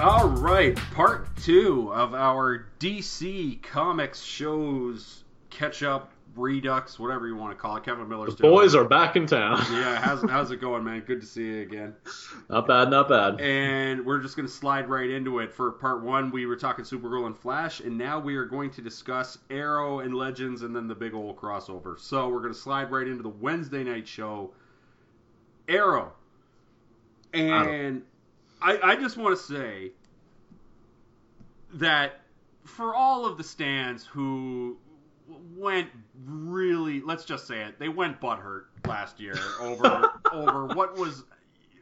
All right, part two of our DC Comics shows catch up, redux, whatever you want to call it. Kevin Miller's The boys are back in town. Yeah, how's how's it going, man? Good to see you again. not bad, not bad. And we're just gonna slide right into it. For part one, we were talking Supergirl and Flash, and now we are going to discuss Arrow and Legends, and then the big old crossover. So we're gonna slide right into the Wednesday night show, Arrow. And I, I just want to say that for all of the stands who went really, let's just say it, they went butthurt last year over over what was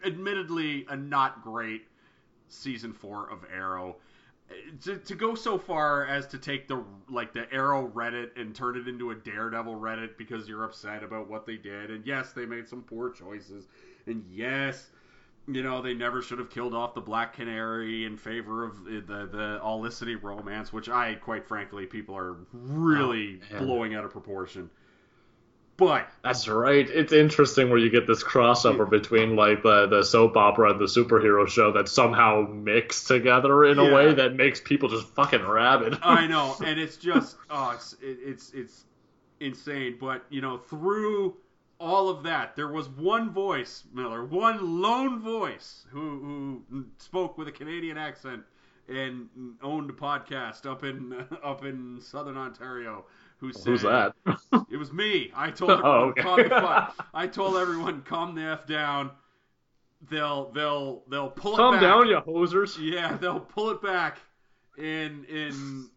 admittedly a not great season four of Arrow. To, to go so far as to take the like the Arrow Reddit and turn it into a Daredevil Reddit because you're upset about what they did, and yes, they made some poor choices, and yes, you know they never should have killed off the Black Canary in favor of the the Olicity romance, which I quite frankly people are really Oh, blowing out of proportion. But That's right. It's interesting where you get this crossover between like the, the soap opera and the superhero show that somehow mix together in Yeah. a way that makes people just fucking rabid. I know, and it's just oh, it's it, it's it's insane. But you know, through all of that, there was one voice, Miller, one lone voice who who spoke with a Canadian accent and owned a podcast up in up in Southern Ontario. Who said, Who's that? It was me. I told Oh, everyone, okay. calm the fuck. I told everyone, calm the f down. They'll they'll they'll pull it Calm back. down, you hosers. Yeah, they'll pull it back in in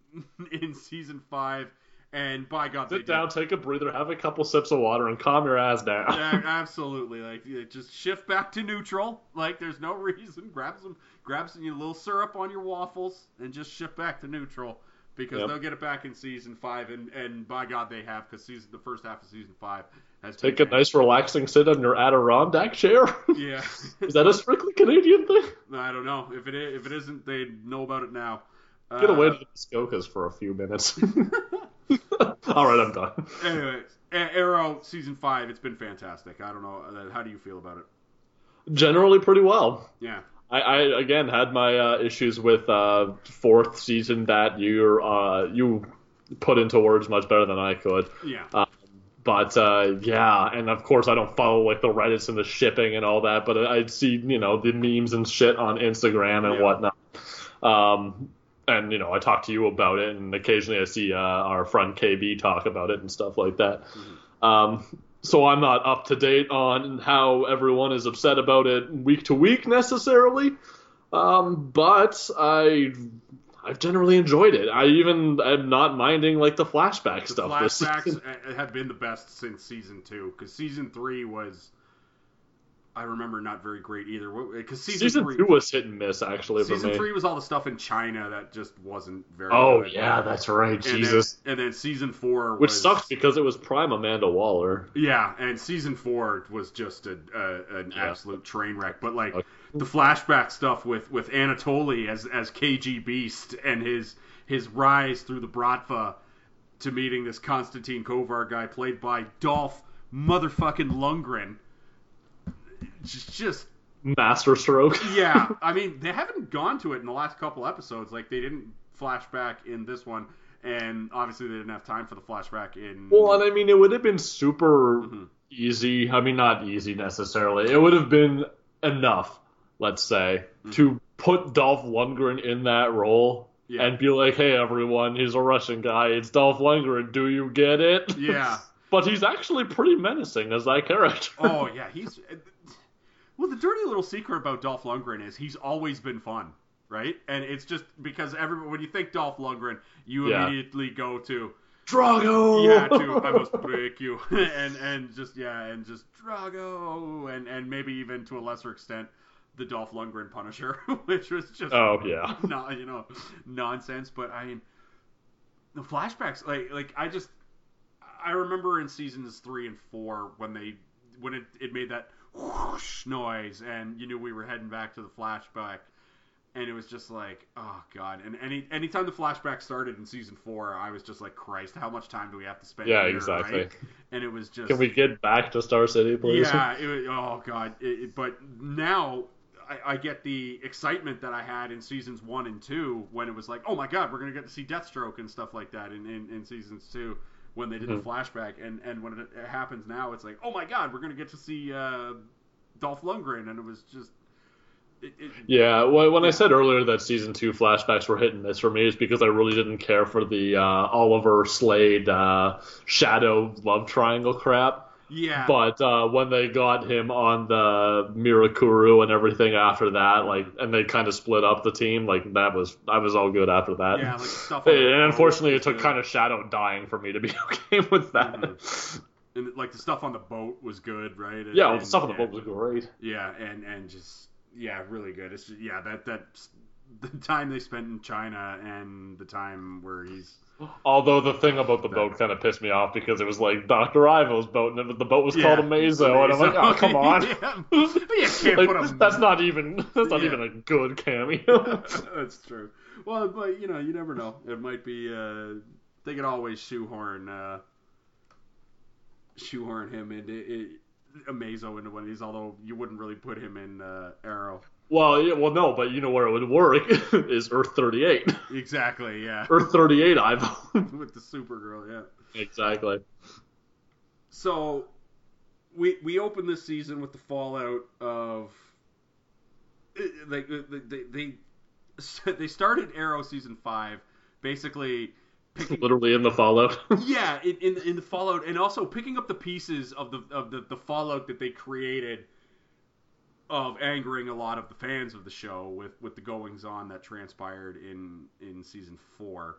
in season five, and by God, they Sit down, take a breather, have a couple sips of water, and calm your ass down. Yeah, absolutely. Like just shift back to neutral. Like there's no reason. Grab some grab some a little syrup on your waffles and just shift back to neutral because Yep. they'll get it back in season five, and and by God they have because season the first half of season five has Take a nice relaxing sit on your Adirondack chair. Yeah. Is that a strictly Canadian thing? I don't know if it is, if it isn't, they know about it now. Get Uh, away to the Muskokas for a few minutes. All right, I'm done. Anyways, A- Arrow season five, it's been fantastic. I don't know. uh, How do you feel about it? Generally, pretty well. Yeah. I, I again had my uh, issues with uh, fourth season that you uh, you put into words much better than I could. Yeah. Uh, But uh, yeah, and of course I don't follow like the Reddits and the shipping and all that, but I see you know the memes and shit on Instagram and Yeah. whatnot. Um, and you know I talk to you about it, and occasionally I see uh, our friend KB talk about it and stuff like that. Um, so I'm not up to date on how everyone is upset about it week to week necessarily. Um, but I I've generally enjoyed it. I even I'm not minding like the flashback the stuff this flashbacks season. have been the best since season two because season three was, I remember, not very great either. Because season, Season three, two was hit and miss actually season three was all the stuff in China that just wasn't very. Oh good. yeah, that's right. And Jesus. Then, and then season four, Which was, sucks because it was prime Amanda Waller. Yeah, and season four was just a, a an Yeah. absolute train wreck. But like Okay. the flashback stuff with with Anatoly as as KGBeast and his his rise through the Bratva to meeting this Konstantin Kovar guy played by Dolph motherfucking Lundgren. Just, just Master stroke. yeah, I mean they haven't gone to it in the last couple episodes. Like they didn't flashback in this one, and obviously they didn't have time for the flashback in. Well, and I mean, it would have been super Mhm. easy. I mean, not easy necessarily. It would have been enough, let's say, Mm-hmm. to put Dolph Lundgren in that role Yeah. and be like, "Hey, everyone, he's a Russian guy. It's Dolph Lundgren. Do you get it?" yeah. but he's actually pretty menacing as that character. Oh yeah, he's well. The dirty little secret about Dolph Lundgren is he's always been fun, right? And it's just because everyone when you think Dolph Lundgren, you Yeah. immediately go to Drago. yeah to I must break you and and just yeah and just Drago and and maybe even to a lesser extent the Dolph Lundgren Punisher, which was just Oh yeah. not you know, nonsense. But I mean, the flashbacks, like, like I just, I remember in seasons three and four when they when it, it made that whoosh noise, and you knew we were heading back to the flashback, and it was just like, oh god. And any anytime the flashback started in season four, I was just like, Christ, how much time do we have to spend? Yeah, here, exactly. right? And it was just Can we get back to Star City, please? yeah, it was, oh god. It, it- but now I, I get the excitement that I had in seasons one and two when it was like, oh my god, we're gonna get to see Deathstroke and stuff like that in, in, in seasons two when they did Mhm. the flashback, and and when it, it happens now, it's like, oh my god, we're gonna get to see uh, Dolph Lundgren, and it was just. It, it, Yeah, well, when I said earlier that season two flashbacks were hit and miss for me, is because I really didn't care for the uh, Oliver Slade uh, Shado love triangle crap. Yeah, But uh, when they got him on the Mirakuru and everything after that, like, and they kind of split up the team, like that was I was all good after that. yeah, like stuff. on and unfortunately, it took good. kind of Shado dying for me to be okay with that. Mhm. and like the stuff on the boat was good, right? And- Yeah, well, the and- stuff on the boat was great. Yeah, and and just yeah, really good. It's just, yeah, that that the time they spent in China and the time where he's Although the thing about the boat kind of pissed me off because it was like Dr. Ivo's boat, and the boat was yeah, called Amazo, and I'm like, oh come on, yeah. But you can't Like, a that's not even that's not Yeah. even a good cameo. that's true. Well, but you know, you never know. It might be. Uh, they could always shoehorn uh, shoehorn him into it, Amazo into one of these. Although you wouldn't really put him in uh, Arrow. Well, yeah, well, no, but you know where it would work is Earth 38. Exactly. Yeah. Earth 38 Ivo. With the Supergirl. Yeah. exactly. So we we open this season with the fallout of like they, they they they started Arrow season five basically picking Literally in the Fallout. yeah in, in in the fallout and also picking up the pieces of the of the, the fallout that they created of angering a lot of the fans of the show with with the goings on that transpired in in season four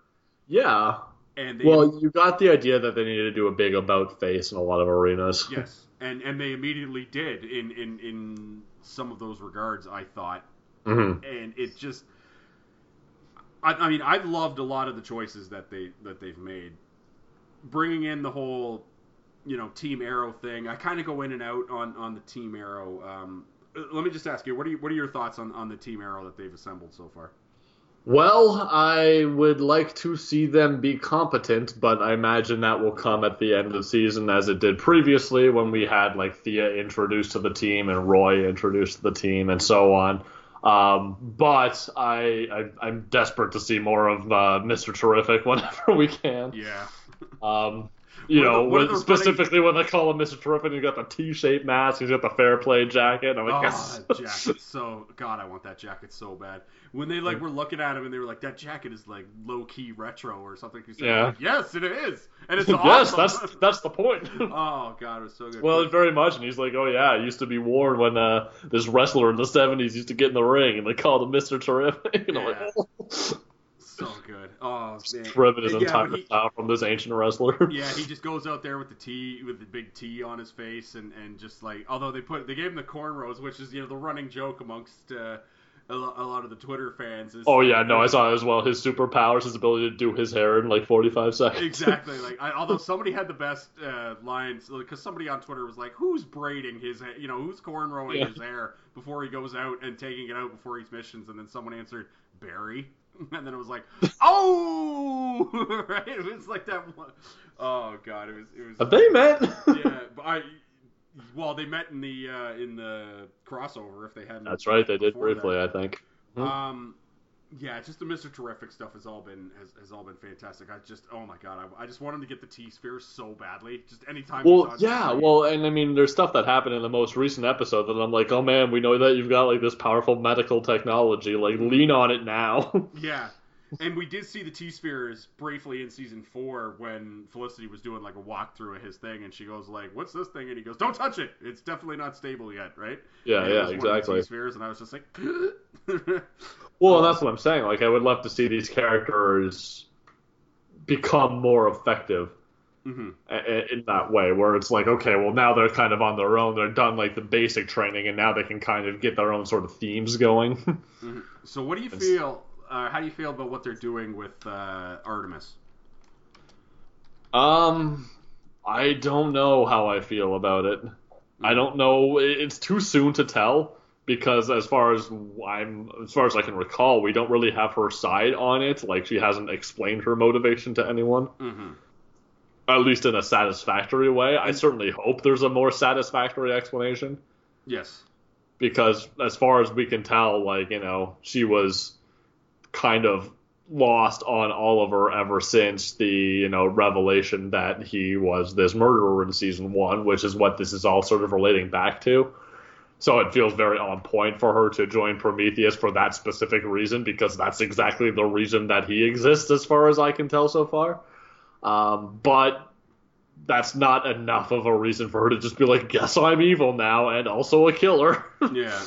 yeah. and they Well, you got the idea that they needed to do a big about face in a lot of arenas. Yes, and and they immediately did in in in some of those regards. I thought, hmm and it just, I, I mean, I've loved a lot of the choices that they that they've made, bringing in the whole, you know, Team Arrow thing. I kind of go in and out on on the Team Arrow. Um, let me just ask you, what are you, what are your thoughts on on the Team Arrow that they've assembled so far? Well, I would like to see them be competent, but I imagine that will come at the end of the season as it did previously when we had like Thea introduced to the team and Roy introduced to the team and so on. Um, but I, I I'm desperate to see more of uh, Mr. Terrific whenever we can. Yeah, Um, you know, the- when- specifically when they call him Mr. Terrific, he's got the T-shaped mask, he's got the fair play jacket. I'm like, oh, yes. that jacket. So God, I want that jacket so bad. When they like were looking at him and they were like, "That jacket is like low key retro or something." Said, Yeah. like, yes, it is, and it's awesome. yes, that's that's the point. oh God, it was so good. Well, very much, and he's like, "Oh yeah, it used to be worn when uh, this wrestler in the '70s used to get in the ring, and they called him Mister Terrific." And I'm like, oh. So good. Oh man, Trivet his Yeah, entire he- style from this ancient wrestler. Yeah, he just goes out there with the T, with the big T on his face, and, and just like, although they put, they gave him the cornrows, which is you know the running joke amongst uh, a, a lot of the Twitter fans. Is, oh yeah, no, I saw it as well. His superpowers, his ability to do his hair in like 45 seconds. Exactly. Like, I, although somebody had the best uh, lines, because somebody on Twitter was like, "Who's braiding his, you know, who's cornrowing Yeah. his hair before he goes out and taking it out before he's missions?" And then someone answered, "Barry." And then it was like, "Oh!" right? It was like that. One. Oh god, it was. It was. They met? yeah, but I. Well, they met in the uh, in the crossover. If they hadn't. That's right, they did before that. briefly, I think. Hmm. Um, yeah, just the Mister Terrific stuff has all been has, has all been fantastic. I just oh my god, I, I just wanted to get the T sphere so badly. Just anytime. Well, yeah, well, and I mean, there's stuff that happened in the most recent episode that I'm like, oh man, we know that you've got like this powerful medical technology, like lean on it now. yeah. And we did see the T spheres briefly in season four when Felicity was doing like a walkthrough of his thing, and she goes like, "What's this thing?" And he goes, "Don't touch it. It's definitely not stable yet, right?" yeah, And yeah, was one of the exactly. T spheres, and I was just like, Well, that's what I'm saying. Like, I would love to see these characters become more effective hmm i- in that way, where it's like, okay, well, now they're kind of on their own. They're done like the basic training, and now they can kind of get their own sort of themes going. So, what do you feel? Uh, how do you feel about what they're doing with uh, Artemis? um, I don't know how I feel about it. I don't know. It's too soon to tell because as far as I'm, as far as I can recall, we don't really have her side on it. Like she hasn't explained her motivation to anyone, hmm at least in a satisfactory way. I certainly hope there's a more satisfactory explanation Yes. because as far as we can tell, like you know, she was kind of lost on Oliver ever since the you know revelation that he was this murderer in season one, which is what this is all sort of relating back to. So it feels very on point for her to join Prometheus for that specific reason because that's exactly the reason that he exists, as far as I can tell so far. Um, but that's not enough of a reason for her to just be like, "Guess I'm evil now and also a killer." Yeah.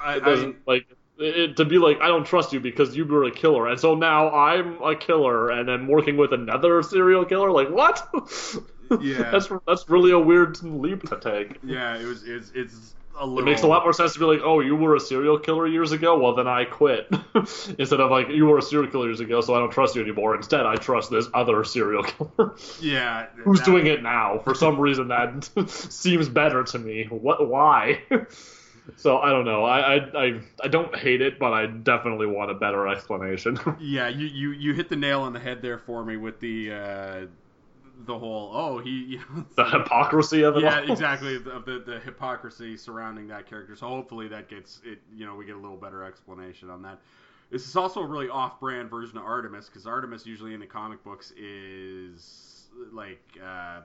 I, It doesn't like it, to be like I don't trust you because you were a killer, and so now I'm a killer, and I'm working with another serial killer. Like what? Yeah. that's that's really a weird leap to take. yeah, it was. It's, it's a little. It makes a lot more sense to be like, oh, you were a serial killer years ago. Well, then I quit. Instead of like, you were a serial killer years ago, so I don't trust you anymore. Instead, I trust this other serial killer. Yeah. Who's that- doing it now? For some reason, that seems better to me. What? Why? So I don't know. I, I I I don't hate it, but I definitely want a better explanation. Yeah, you, you, you hit the nail on the head there for me with the uh, the whole oh he you know, the hypocrisy of it yeah all. exactly of the the hypocrisy surrounding that character. So hopefully that gets it. You know, we get a little better explanation on that. This is also a really off-brand version of Artemis because Artemis usually in the comic books is like uh,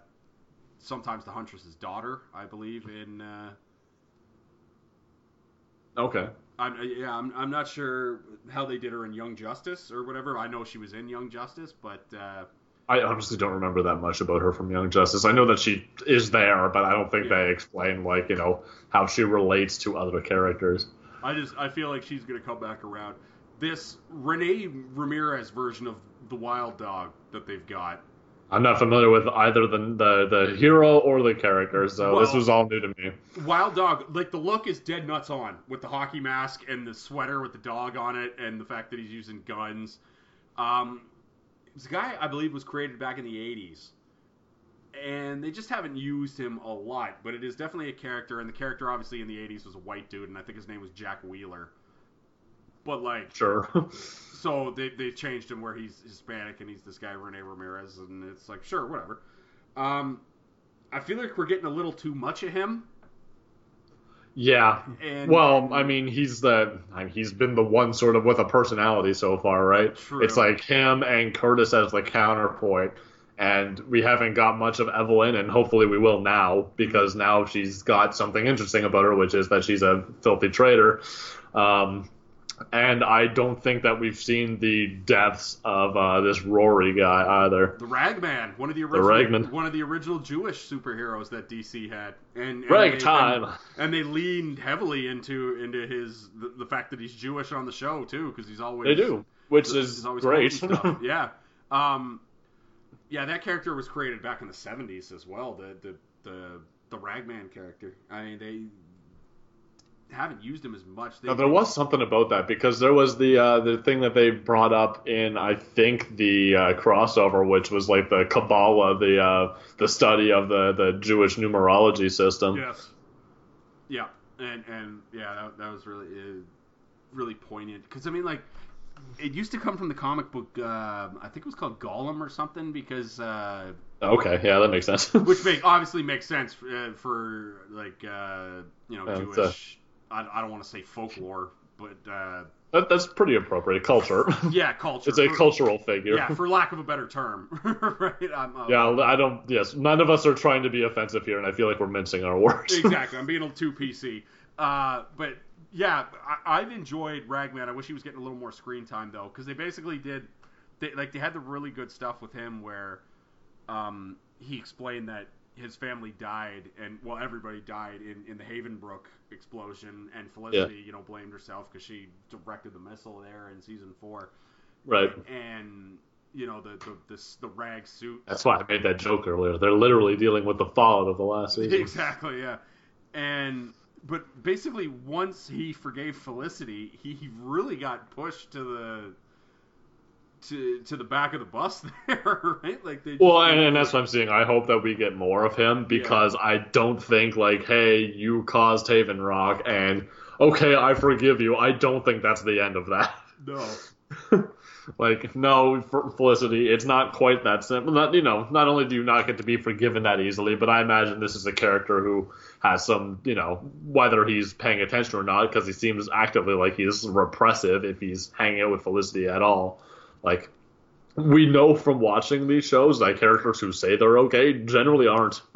sometimes the Huntress's daughter, I believe. In uh, Okay. I'm, yeah, I'm, I'm not sure how they did her in Young Justice or whatever. I know she was in Young Justice, but uh, I honestly don't remember that much about her from Young Justice. I know that she is there, but I don't think Yeah. they explain like you know how she relates to other characters. I just I feel like she's gonna come back around. This Rene Ramirez version of the Wild Dog that they've got. I'm not familiar with either the the, the hero or the character, so this was all new to me. Wild Dog, like the look is dead nuts on with the hockey mask and the sweater with the dog on it, and the fact that he's using guns. Um, this guy I believe was created back in the '80s, and they just haven't used him a lot. But it is definitely a character, and the character obviously in the '80s was a white dude, and I think his name was Jack Wheeler. But like, Sure. so they they changed him where he's Hispanic and he's this guy Rene Ramirez, and it's like sure, whatever. Um, I feel like we're getting a little too much of him. yeah. And Well, I mean, he's the I mean, he's been the one sort of with a personality so far, right? True. It's like him and Curtis as the counterpoint, and we haven't got much of Evelyn, and hopefully we will now because now she's got something interesting about her, which is that she's a filthy traitor. Um, and I don't think that we've seen the deaths of uh, this Rory guy either. the Ragman, one of the original, Ragman. one of the original Jewish superheroes that DC had, and, and Ragtime. they, and, and they leaned heavily into into his the, the fact that he's Jewish on the show too, because he's always They do, which he's is always great. stuff. yeah, um, yeah, that character was created back in the '70s as well. The the the the Ragman character. I mean, they haven't used him as much. They, Now, there was something about that because there was the uh, the thing that they brought up in I think the uh, crossover, which was like the Kabbalah, the uh, the study of the, the Jewish numerology system. Yes. Yeah, and and yeah, that, that was really uh, really poignant because I mean, like, it used to come from the comic book. Uh, I think it was called Golem or something because uh, Okay, yeah, that makes sense. which make obviously makes sense uh, for like uh, you know Yeah, Jewish. I, I don't want to say folklore, but uh, that, that's pretty appropriate. Culture. yeah, culture. it's a For- cultural figure. Yeah, for lack of a better term, right? I'm, uh, Yeah, I don't. Yes, none of us are trying to be offensive here, and I feel like we're mincing our words. exactly. I'm being a little too PC. Uh, but yeah, I, I've enjoyed Ragman. I wish he was getting a little more screen time though, because they basically did, they, like they had the really good stuff with him where, um, he explained that his family died and well everybody died in, in the Havenrock explosion and Felicity you know blamed herself because she directed the missile there in season four right. and you know the the this, the rag suit That's why I made that joke earlier. They're literally dealing with the fallout of the last season. Exactly, yeah. And but basically, once he forgave Felicity, he really got pushed to the to to the back of the bus there, right? Like they. Well, and, and that's what I'm seeing. I hope that we get more of him because I don't think like, hey, you caused Havenrock, and okay, I forgive you. I don't think that's the end of that. no. like, no, Felicity, it's not quite that simple. Not, you know, not only do you not get to be forgiven that easily, but I imagine this is a character who has some, you know, whether he's paying attention or not, because he seems actively like he's repressive if he's hanging out with Felicity at all. Like, we know from watching these shows that characters who say they're okay generally aren't.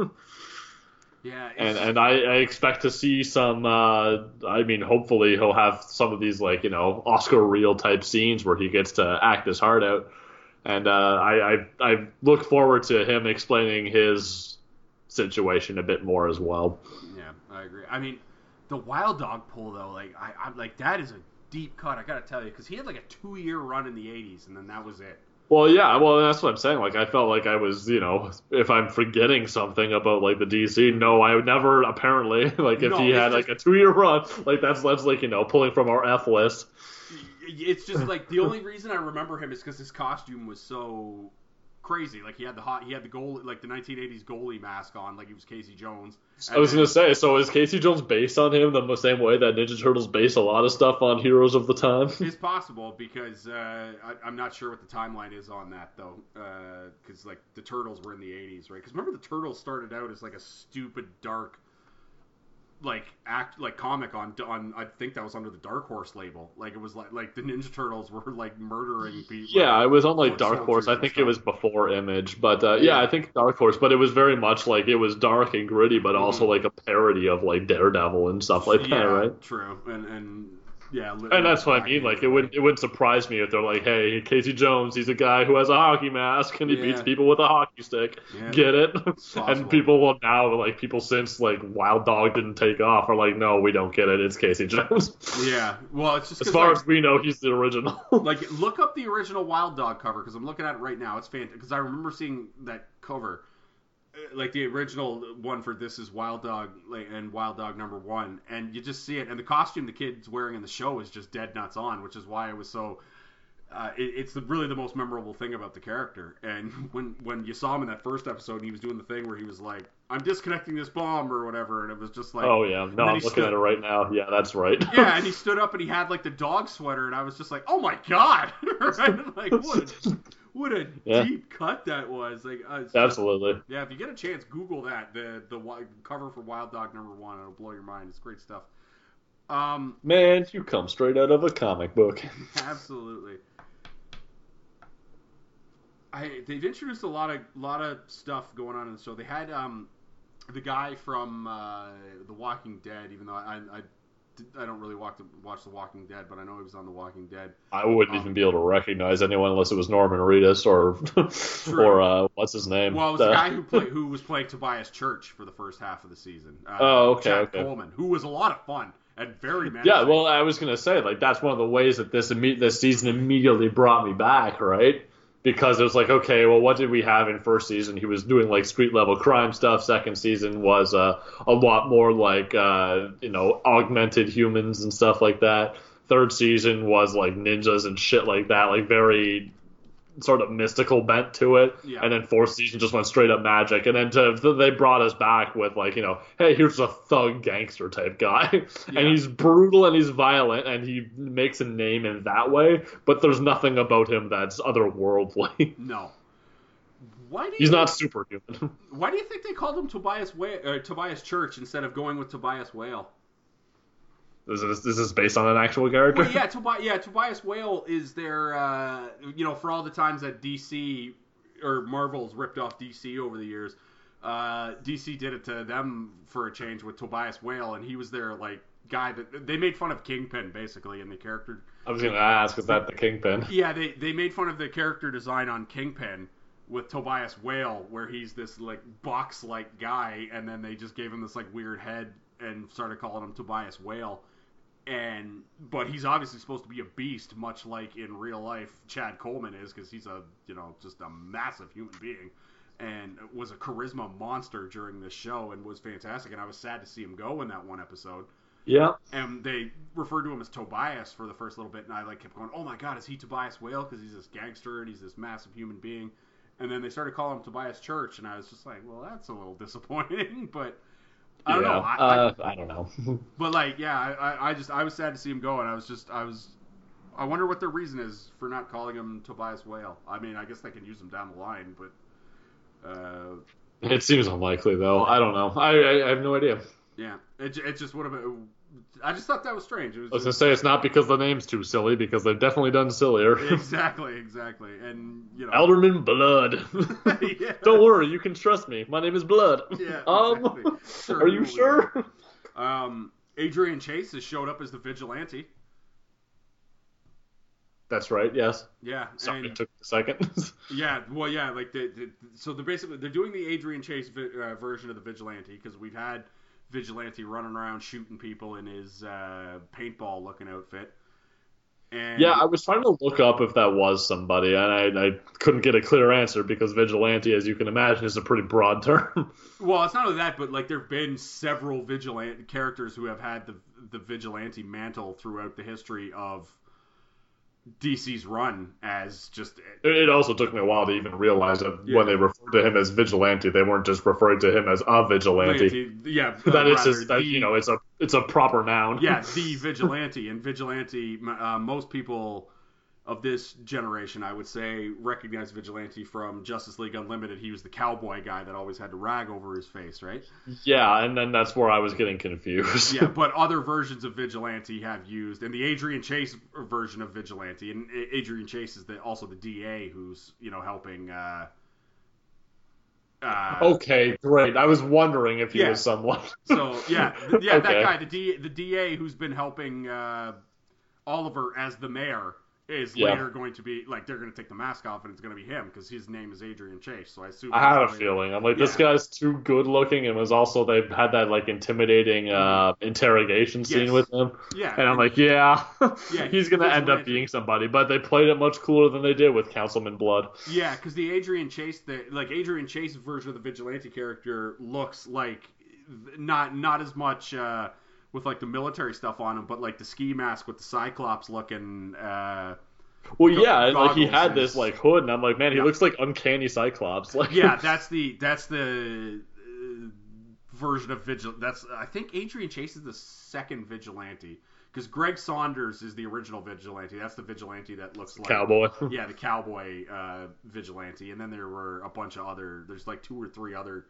Yeah. And and I, I expect to see some. Uh, I mean, hopefully he'll have some of these like you know Oscar reel type scenes where he gets to act his heart out, and uh, I, I I look forward to him explaining his situation a bit more as well. yeah, I agree. I mean, the Wild Dog pull though, like I, I'm like that is a deep cut. I gotta tell you, because he had like a two year run in the '80s, and then that was it. Well, yeah, well that's what I'm saying. Like I felt like I was, you know, if I'm forgetting something about like the DC, no, I would never. Apparently, like if No, he had like a two year run, like that's that's like you know pulling from our F list. It's just like the only reason I remember him is because his costume was so crazy. Like he had the hot, he had the goal, like the 1980s goalie mask on, like he was Casey Jones. I was And gonna say, so is Casey Jones based on him the same way that Ninja Turtles base a lot of stuff on heroes of the time? It's possible because uh, I, I'm not sure what the timeline is on that though, because like the Turtles were in the '80s, right? Because remember the Turtles started out as like a stupid, dark, like act like comic on on I think that was under the Dark Horse label. Like it was like like the Ninja Turtles were like murdering people. Yeah, it was on like Dark Horse. I think it was before Image, but uh, yeah, Yeah. I think Dark Horse. But it was very much like it was dark and gritty, but also Mhm. like a parody of like Daredevil and stuff like yeah, that, right? True, and and yeah, li- And that's what I mean. Like it wouldn't it wouldn't surprise me if they're like, hey, Casey Jones, he's a guy who has a hockey mask and he beats people with a hockey stick. Yeah. Get it? and people will now like people since like Wild Dog didn't take off are like, no, we don't get it. It's Casey Jones. Yeah, well, it's just as 'cause, far like, as we know, he's the original. like look up the original Wild Dog cover because I'm looking at it right now. It's fantastic because I remember seeing that cover, like the original one for this is Wild Dog like, and Wild Dog number one, and you just see it, and the costume the kid's wearing in the show is just dead nuts on, which is why it was so. Uh, it, it's the, really the most memorable thing about the character. And when when you saw him in that first episode, and he was doing the thing where he was like, "I'm disconnecting this bomb" or whatever, and it was just like, oh yeah, no, I'm looking stood- at it right now. Yeah, that's right. yeah, and he stood up and he had like the dog sweater, and I was just like, "Oh my god!" right? Like what what a Yeah. deep cut that was. Like, uh, Absolutely. yeah. If you get a chance, Google that the the cover for Wild Dog number one. It'll blow your mind. It's great stuff. Um, Man, you come straight out of a comic book. absolutely. I they've introduced a lot of lot of stuff going on in the show. They had um the guy from uh, The Walking Dead, even though I I, I don't really watch the, watch The Walking Dead, but I know he was on The Walking Dead. I wouldn't Um, even be able to recognize anyone unless it was Norman Reedus or or uh, what's his name? Well, it was The- the guy who played who was playing Tobias Church for the first half of the season. Uh, Oh, okay, Chad okay. Coleman, who was a lot of fun and very menacing. Yeah, well, I was gonna say like that's one of the ways that this imme- this season immediately brought me back, right? Because it was like, okay, well, what did we have in first season? He was doing like street level crime stuff. Second season was uh, a lot more like uh, you know augmented humans and stuff like that. Third season was like ninjas and shit like that, like very sort of mystical bent to it. Yeah. And then fourth season just went straight up magic. And then to, they brought us back with like, you know, hey, here's a thug gangster type guy. Yeah. and he's brutal and he's violent and he makes a name in that way, but there's nothing about him that's otherworldly. no. Why do you, he's not superhuman. Why do you think they called him Tobias Whale, Tobias Church instead of going with Tobias Whale? Is, this, is this based on an actual character? Well, yeah, Tobi- yeah, Tobias Whale is their, uh, you know, for all the times that DC or Marvel's ripped off DC over the years, uh, DC did it to them for a change with Tobias Whale, and he was their like guy that they made fun of Kingpin basically in the character. I was going to ask, is that the Kingpin? Yeah, they they made fun of the character design on Kingpin with Tobias Whale, where he's this like box like guy, and then they just gave him this like weird head and started calling him Tobias Whale. And but he's obviously supposed to be a beast, much like in real life Chad Coleman is, because he's a you know just a massive human being, and was a charisma monster during this show and was fantastic. And I was sad to see him go in that one episode. Yeah. and they referred to him as Tobias for the first little bit, and I like kept going, "Oh my God, is he Tobias Whale? Because he's this gangster and he's this massive human being." And then they started calling him Tobias Church, and I was just like, "Well, that's a little disappointing." But I don't yeah. know. I, uh, I don't know. But like, yeah, I, I, I just I was sad to see him go, and I was just I was. I wonder what their reason is for not calling him Tobias Whale. I mean, I guess they can use him down the line, but uh, it seems unlikely though. I don't know. I I, I have no idea. yeah, it, it just would have been. I just thought that was strange. It was I was gonna say it's not because the name's too silly, because they've definitely done sillier. exactly, exactly, and you know, Alderman Blood. Yeah. Don't worry, you can trust me. My name is Blood. Yeah, Um, exactly. Sure, are you sure? Um, Adrian Chase has showed up as the vigilante. That's right. Yes. Yeah, Sorry, and it took a second. yeah, well, yeah, like they, they, so they're basically they're doing the Adrian Chase vi- uh, version of the vigilante because we've had vigilante running around shooting people in his uh, paintball looking outfit. And yeah, I was trying to look up if that was somebody, and I, I couldn't get a clear answer because vigilante, as you can imagine, is a pretty broad term. Well, it's not only that, but like there've been several vigilante characters who have had the the vigilante mantle throughout the history of DC's run as just It also took me a while to even realize that Yeah. when they referred to him as vigilante, they weren't just referring to him as a vigilante. yeah, That uh, it's rather just that the- you know it's a it's a proper noun. yeah, the vigilante and vigilante. Uh, most people of this generation, I would say, recognize vigilante from Justice League Unlimited. He was the cowboy guy that always had to rag over his face, right? Yeah, and then that's where I was getting confused. Yeah, but other versions of vigilante have used, and the Adrian Chase version of vigilante, and Adrian Chase is the, also the DA who's you know helping. Uh, uh, okay, great. I was wondering if he Yeah. was someone. So yeah, yeah, that guy, the D, the DA who's been helping uh, Oliver as the mayor, is Yeah. later going to be like they're going to take the mask off and it's going to be him because his name is Adrian Chase. So I assume. I had a feeling. I'm like, this guy's too good looking, and was also they had that like intimidating uh, interrogation scene Yes. with him, Yeah, and I'm like, yeah, Yeah, he's gonna end up being somebody. But they played it much cooler than they did with Councilman Blood. yeah, because the Adrian Chase, the like Adrian Chase version of the vigilante character looks like not not as much. Uh, with like the military stuff on him, but like the ski mask with the Cyclops looking, uh, Well, Go- yeah, like he had this like hood, and I'm like, man, he Yeah. looks like uncanny Cyclops. Like, yeah, that's the that's the uh, version of vigil. That's I think Adrian Chase is the second vigilante because Greg Saunders is the original vigilante. That's the vigilante that looks like cowboy. Yeah, the cowboy uh, vigilante, and then there were a bunch of other. There's like two or three other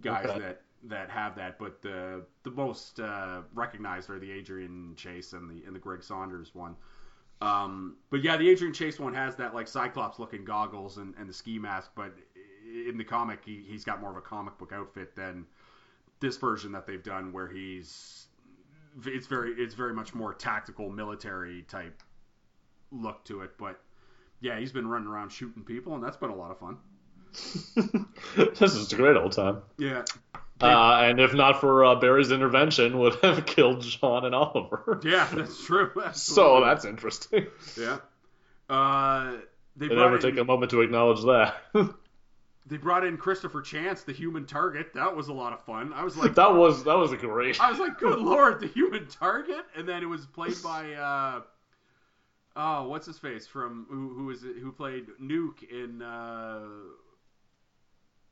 guys Okay. that that have that, but the the most uh, recognized are the Adrian Chase and the and the Greg Saunders one. Um, but yeah, the Adrian Chase one has that like Cyclops looking goggles and, and the ski mask, but in the comic he, he's got more of a comic book outfit than this version that they've done where he's it's very it's very much more tactical military type look to it. But yeah, he's been running around shooting people and that's been a lot of fun. this is a great old time. Yeah. Uh, and if not for uh, Barry's intervention, would have killed John and Oliver. Yeah, that's true. So that's interesting. yeah. Uh, they They never in, take a moment to acknowledge that. they brought in Christopher Chance, the human target. That was a lot of fun. I was like, that was that was a great. I was like, good lord, the human target, and then it was played by uh, oh, what's his face from who who is it who played Nuke in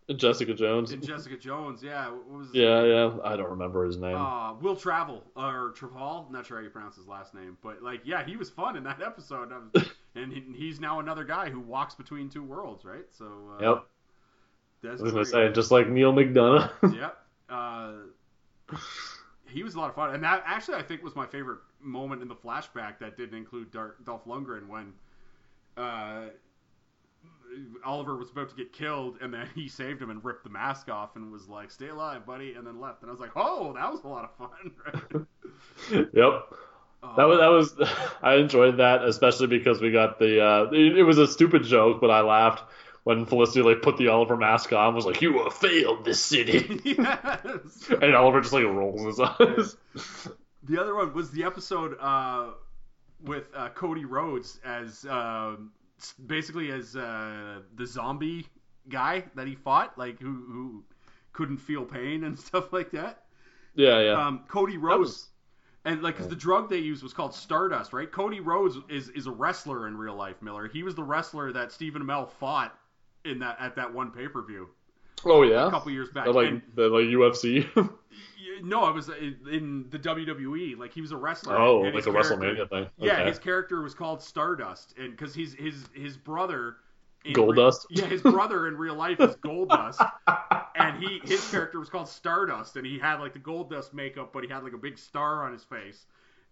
uh, Jessica Jones. in Jessica Jones? Yeah, what was Yeah, yeah. I don't remember his name. Uh, Will Travel or Traval, not sure how you pronounce his last name, but like, yeah, he was fun in that episode, was, and he, he's now another guy who walks between two worlds, right? So, uh, Yep. That's I was gonna say just like Neal McDonough. Yep. Uh, he was a lot of fun, and that actually I think was my favorite moment in the flashback that didn't include Dar- Dolph Lundgren when uh, Oliver was about to get killed, and then he saved him and ripped the mask off and was like, "Stay alive, buddy," and then left. And I was like, "Oh, that was a lot of fun." Right? yep. That was that was I enjoyed that especially because we got the uh it, it was a stupid joke but I laughed when Felicity like put the Oliver mask on was like you have failed this city yes. and Oliver just like rolls his eyes. The other one was the episode uh, with uh, Cody Rhodes as um, basically as uh, the zombie guy that he fought, like who who couldn't feel pain and stuff like that. Yeah, yeah. Um, Cody Rhodes was- And like, cause the drug they used was called Stardust, right? Cody Rhodes is is a wrestler in real life. Miller, he was the wrestler that Stephen Amell fought in that at that one pay per view Oh yeah. a couple years back. Like And- the like UFC. no, it was in, in the WWE. Like he was a wrestler. oh, like a WrestleMania thing. Yeah, his character was called Stardust, and because he's his his brother. Goldust? Re- yeah, his brother in real life is Goldust, and he his character was called Stardust, and he had like the Goldust makeup, but he had like a big star on his face,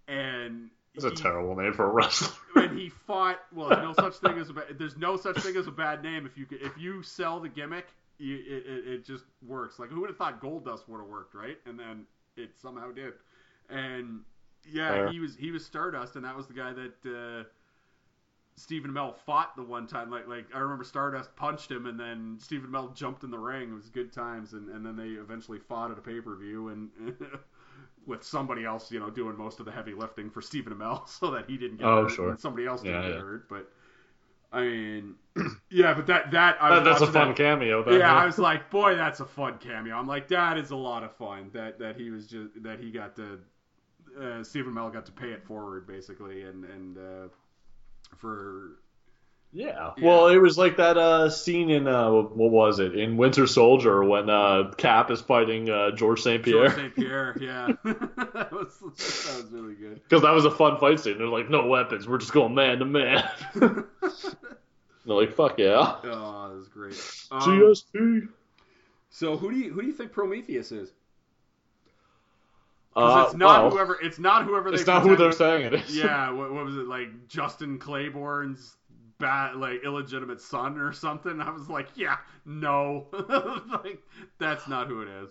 and It's a terrible name for a wrestler. and he fought. Well, there's no such thing as a there's no such thing as a bad name if you if you sell the gimmick, it, it it just works. Like who would have thought Goldust would have worked, right? And then it somehow did. And yeah, Fair. he was he was Stardust, and that was the guy that uh, Stephen Amell fought the one time. Like like I remember Stardust punched him, and then Stephen Amell jumped in the ring. It was good times, and and then they eventually fought at a pay per view and. With somebody else, you know, doing most of the heavy lifting for Stephen Amell, so that he didn't get Oh, hurt, sure. and somebody else didn't Yeah, get yeah. hurt. But I mean, yeah, but that that I That- was that's a fun that- cameo. Then, yeah, I was like, boy, that's a fun cameo. I'm like, that is a lot of fun. That that he was just that he got to uh, Stephen Amell got to pay it forward basically, and and uh, for Yeah. Yeah. Well, it was like that uh, scene in uh, what was it in Winter Soldier when uh, Cap is fighting uh, George St. Pierre. George St. Pierre. Yeah, that was that was really good. Because that was a fun fight scene. They're like, no weapons. We're just going man to man. They're like, fuck yeah. Oh, that was great. Um, GSP. so who do you who do you think Prometheus is? Uh, Because it's not well, whoever it's not whoever they It's not who they're saying it is. yeah, what, what was it like? Justin Claybourne's bad, like illegitimate son or something. I was like, yeah, no, like that's not who it is.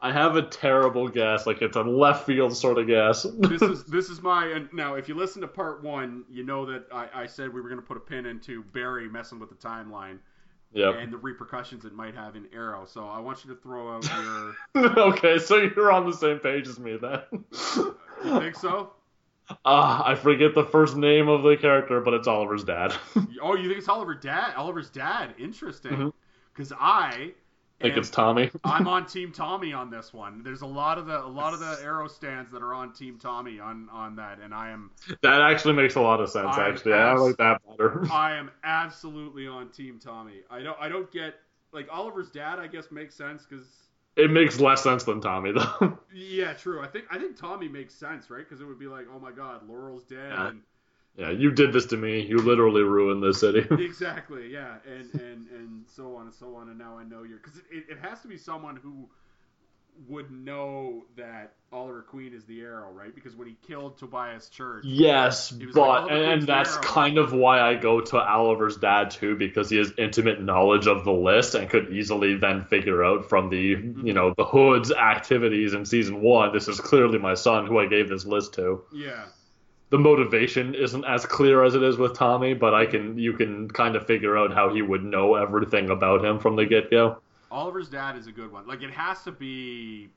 I have a terrible guess. Like it's a left field sort of guess. This is this is my and now. If you listen to part one, you know that I, I said we were going to put a pin into Barry messing with the timeline yep. and the repercussions it might have in Arrow. So I want you to throw out your. okay, so you're on the same page as me then. You think so? Ah, I forget the first name of the character, but it's Oliver's dad. Oh, you think it's Oliver Dad? Oliver's dad. Interesting. Because I. I think it's Tommy. I'm on Team Tommy on this one. There's a lot of the a lot of the arrow stands that are on Team Tommy on on that, and I am That actually makes a lot of sense. I- Actually, I like that better. I am absolutely on Team Tommy. I don't I don't get like Oliver's dad. I guess makes sense because It makes less sense than Tommy though. yeah, true. I think I think Tommy makes sense, right? Because it would be like, oh my God, Laurel's dead. Yeah. And, yeah, you did this to me. You literally ruined this city. exactly, yeah, and and and so on and so on. And now I know you're because it, it has to be someone who would know that Oliver Queen is the arrow, right? Because when he killed Tobias Church, Yes, but like, "Oh, and, that's Arrow." kind of why I go to Oliver's dad too, because he has intimate knowledge of the list and could easily then figure out from the Mm-hmm. you know the hood's activities in season one. This is clearly my son who I gave this list to. yeah. The motivation isn't as clear as it is with Tommy, but I can you can kind of figure out how he would know everything about him from the get go. Oliver's dad is a good one. Like it has to be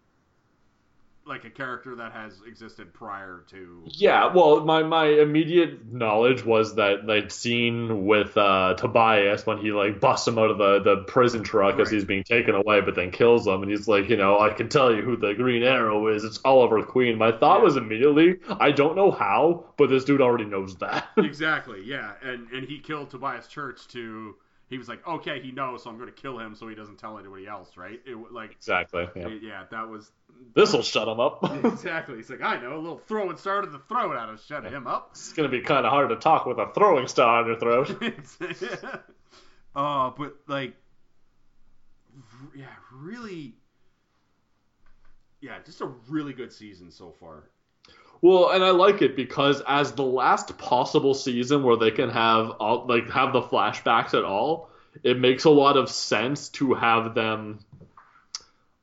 like a character that has existed prior to. Yeah, well, my, my immediate knowledge was that that scene with uh, Tobias when he like busts him out of the, the prison truck as he's being taken away, but then kills him, and he's like, you know, I can tell you who the Green Arrow is. It's Oliver Queen. My thought Yeah. was immediately, I don't know how, but this dude already knows that. Exactly, yeah, and and he killed Tobias Church to. He was like, okay, he knows, so I'm going to kill him so he doesn't tell anybody else, right? It like, exactly. Yeah. it- yeah, that was This will shut him up. exactly. He's like, I know, a little throw and start of the throat out of shut him up. it's gonna be kind of hard to talk with a throwing star on your throat. Oh, but like, yeah, really, yeah, just a really good season so far. Well, and I like it because as the last possible season where they can have all, like have the flashbacks at all, it makes a lot of sense to have them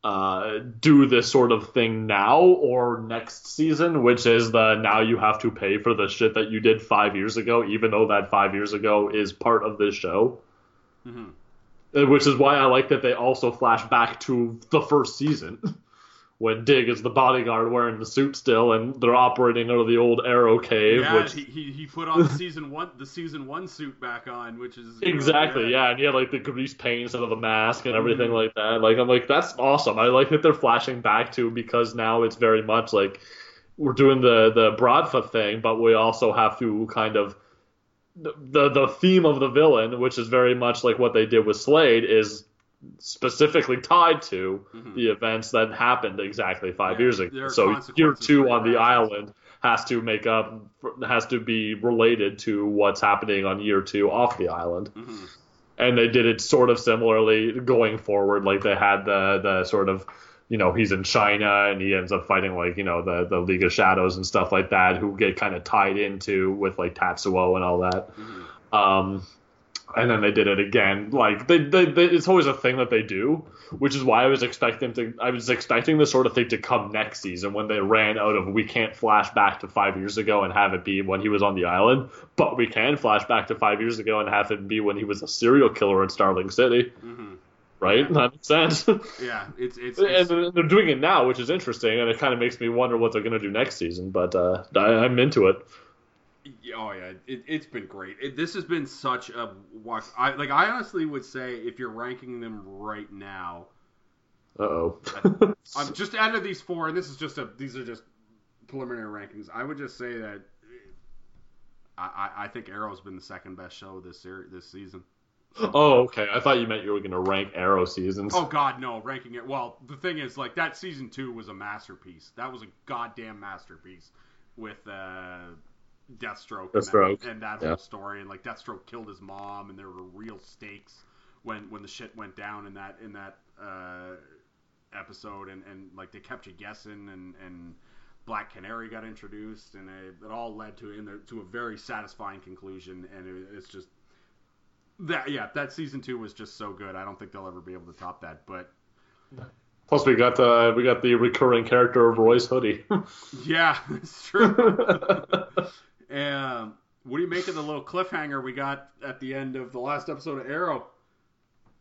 uh, do this sort of thing now or next season, which is the now you have to pay for the shit that you did five years ago, even though that five years ago is part of this show. hmm Uh, Which is why I like that they also flash back to the first season. When Dig is the bodyguard wearing the suit still, and they're operating out of the old Arrow Cave, Yeah, which he, he he put on the season one the season one suit back on, which is you know, Exactly, yeah, and he had like the grease paint instead of the mask and everything Mhm. like that. Like I'm like, that's awesome. I like that they're flashing back to because now it's very much like we're doing the the Broadfoot thing, but we also have to kind of the the theme of the villain, which is very much like what they did with Slade, is specifically tied to the events that happened exactly five Mm-hmm. Yeah, years ago. So year two on the island has to make up has to be related to what's happening on year two off the island. Mm-hmm. And they did it sort of similarly going forward, like they had the the sort of you know he's in China and he ends up fighting like you know the the League of Shadows and stuff like that, who get kind of tied into with like Tatsuo and all that. Um, and then they did it again. Like they, they, they, it's always a thing that they do, which is why I was expecting to. I was expecting this sort of thing to come next season when they ran out of we can't flash back to five years ago and have it be when he was on the island, but we can flash back to five years ago and have it be when he was a serial killer in Starling City. Right? That makes sense. Yeah, it's it's, and they're doing it now, which is interesting, and it kind of makes me wonder what they're going to do next season. But uh, I, I'm into it. Oh yeah, it, it's been great. It, this has been such a watch. I like. I honestly would say if you're ranking them right now, Uh oh. I'm just out of these four, and this is just a. These are just preliminary rankings. I would just say that I, I, I think Arrow's been the second best show this ser- this season. Oh, okay. I thought you meant you were going to rank Arrow seasons. Oh God, no! Ranking it. Well, the thing is, like that season two was a masterpiece. That was a goddamn masterpiece with uh, Deathstroke, Deathstroke, and that, and that yeah. whole story. And like Deathstroke killed his mom, and there were real stakes when when the shit went down in that in that uh, episode, and, and like they kept you guessing, and and Black Canary got introduced, and it, it all led to in the, to a very satisfying conclusion, and it, it's just. That yeah, that season two was just so good. I don't think they'll ever be able to top that. But Plus, we got the we got the recurring character of Roy's Hoodie. Yeah, that's true. um, what do you make of the little cliffhanger we got at the end of the last episode of Arrow?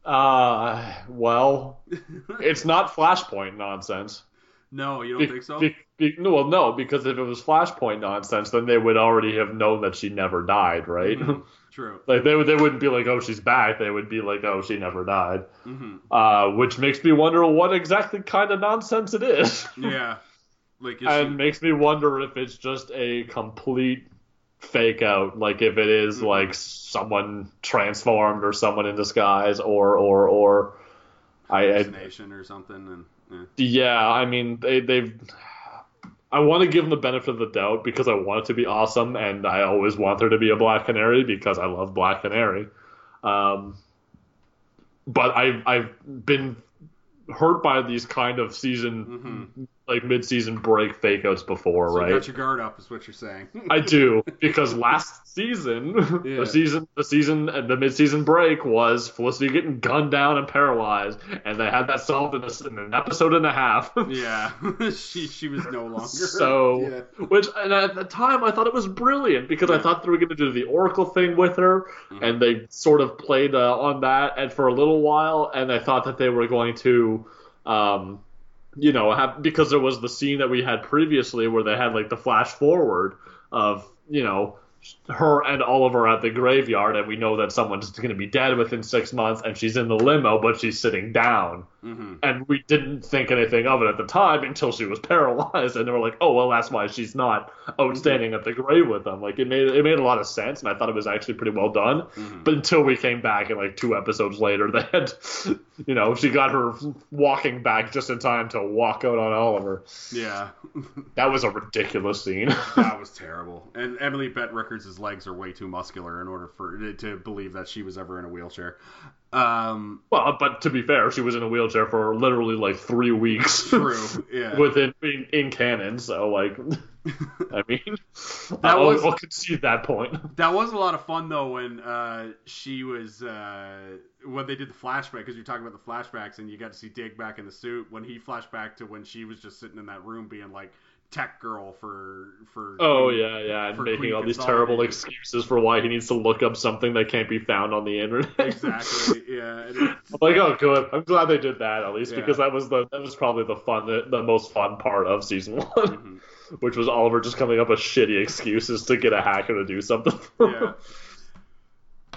uh, well, it's not Flashpoint nonsense. No, you don't Be- think so? be- be- no, well, no, because if it was Flashpoint nonsense, then they would already have known that she never died, right? Mhm, True. like they would, they wouldn't be like, oh, she's back. They would be like, oh, she never died. hmm Uh, which makes me wonder what exactly kind of nonsense it is. Yeah. Like and she, makes me wonder if it's just a complete fake out like if it is, Mhm. like someone transformed or someone in disguise or or or I, I or something, and yeah. yeah i mean they they've i want to give them the benefit of the doubt because i want it to be awesome and i always want there to be a black canary because i love black canary um but i've i've been hurt by these kind of season like mid-season break fake outs before so right you got your guard up, is what you're saying. I do because last season, Yeah. the season, the season, and the mid-season break was Felicity getting gunned down and paralyzed, and they had that solved in, a, in an episode and a half. yeah, she she was no longer. So, yeah. which and at the time I thought it was brilliant because I thought they were going to do the Oracle thing with her, and they sort of played uh, on that and for a little while, and I thought that they were going to, um, you know, have because there was the scene that we had previously where they had like the flash forward of you know her and Oliver at the graveyard, and we know that someone's going to be dead within six months, and she's in the limo, but she's sitting down hmm and we didn't think anything of it at the time until she was paralyzed, and they were like, "Oh, well, that's why she's not out standing at the grave with them." Like it made it made a lot of sense, and I thought it was actually pretty well done. But until we came back, and like two episodes later, they had, you know, she got her walking back just in time to walk out on Oliver. Yeah. That was a ridiculous scene. that was terrible. And Emily Bett Rickards' legs are way too muscular in order for to believe that she was ever in a wheelchair. Um, well, but to be fair, she was in a wheelchair for literally like three weeks. true. Yeah. Within in, in canon, so like, I mean, That I'll, was- I'll concede that point. That was a lot of fun though when uh, she was uh, when they did the flashback because you're talking about the flashbacks and you got to see Dig back in the suit when he flashed back to when she was just sitting in that room being like tech girl for for Oh yeah, yeah, and making Queen all these terrible excuses for why he needs to look up something that can't be found on the internet. exactly yeah I'm like, oh, good. I'm glad they did that at least Yeah. because that was the that was probably the fun, the, the most fun part of season one, Mm-hmm. which was Oliver just coming up with shitty excuses to get a hacker to do something. yeah.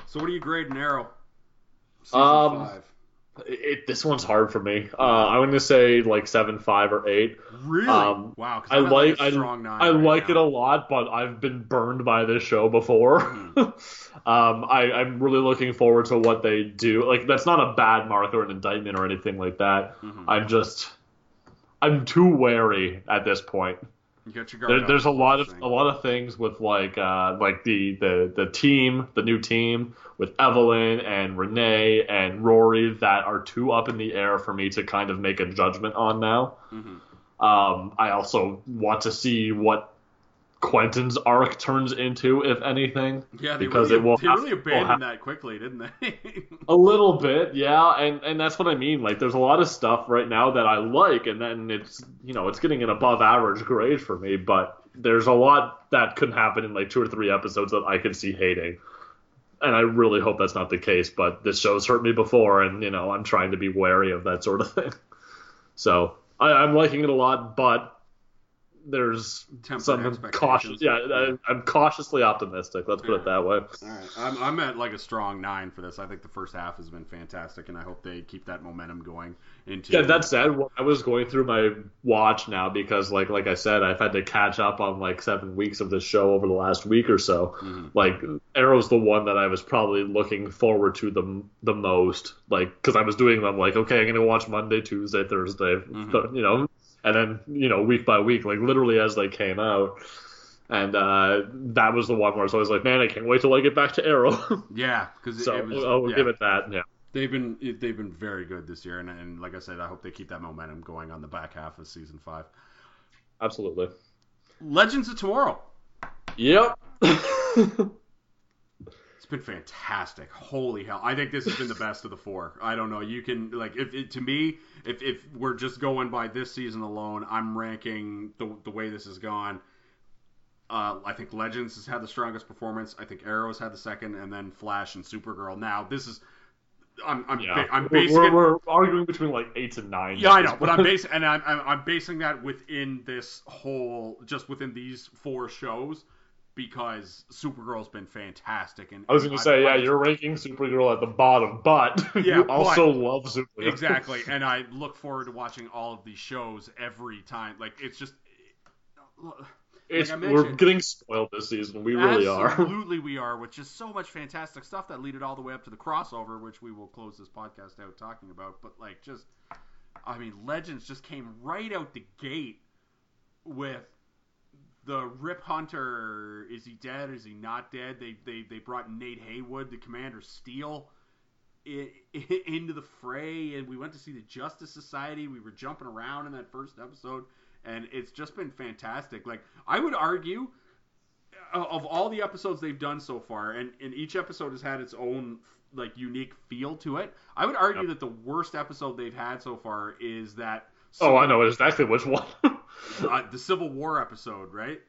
So what do you grade an arrow? Season Um, five. It, this one's hard for me. Uh, I'm going to say like seven, five, or eight. Really? Um, wow. I like I, strong nine I right like now. it a lot, but I've been burned by this show before. Hmm. um, I, I'm really looking forward to what they do. Like that's not a bad mark or an indictment or anything like that. Mhm. I'm just I'm too wary at this point. You got your guard There, there's a lot of a lot of things with like uh, like the, the the team, the new team with Evelyn and Rene and Rory that are too up in the air for me to kind of make a judgment on now. Mhm. Um, I also want to see what Quentin's arc turns into, if anything. Yeah, they because really, it will they have- really abandoned have- that quickly, didn't they? A little bit, yeah, and and that's what I mean. Like, there's a lot of stuff right now that I like, and then it's you know it's getting an above average grade for me, but there's a lot that could happen in like two or three episodes that I could see hating, and I really hope that's not the case. But this show's hurt me before, and you know I'm trying to be wary of that sort of thing. So I, I'm liking it a lot, but there's Tempered some cautious. Yeah, I, I'm cautiously optimistic. Let's put it that way. All right, I'm, I'm at like a strong nine for this. I think the first half has been fantastic, and I hope they keep that momentum going into. Yeah, that said, I was going through my watch now because, like, like I said, I've had to catch up on like seven weeks of this show over the last week or so. Mhm. Like, Arrow's the one that I was probably looking forward to the the most, like, because I was doing them like, okay, I'm gonna watch Monday, Tuesday, Thursday, Mhm. th- you know, and then you know week by week, like literally as they came out. And uh, that was the one where I was always like, man, I can't wait till I get back to Arrow. Yeah, because so it was. I'll yeah. give it that. Yeah. They've been they've been very good this year, and, and like I said, I hope they keep that momentum going on the back half of season five. Absolutely. Legends of Tomorrow. Yep. It's been fantastic. Holy hell! I think this has been the best of the four. I don't know. You can like if it, to me, if if we're just going by this season alone, I'm ranking the the way this has gone. Uh, I think Legends has had the strongest performance. I think Arrow's had the second, and then Flash and Supergirl. Now this is, I'm I'm, Yeah, ba- I'm we're, basing we're, it. we're arguing between like eights and nine. Yeah, I know, but I'm point. basing and I'm, I'm I'm basing that within this whole, just within these four shows, because Supergirl's been fantastic. And I was gonna and say, yeah, I've- you're ranking Supergirl at the bottom, but Yeah, you but- also love Supergirl. exactly, and I look forward to watching all of these shows every time. Like it's just. It's, I we're getting spoiled this season. We really are. Absolutely, we are, with just so much fantastic stuff that leaded all the way up to the crossover, which we will close this podcast out talking about. But like, just, I mean, Legends just came right out the gate with the Rip Hunter. Is he dead? Is he not dead? They they they brought Nate Heywood, the Commander Steel, into the fray, and we went to see the Justice Society. We were jumping around in that first episode, and it's just been fantastic. Like I would argue uh, of all the episodes they've done so far, and, and each episode has had its own like unique feel to it. I would argue Yep. that the worst episode they've had so far is that. Oh, I know exactly which one. Uh, the Civil War episode, right?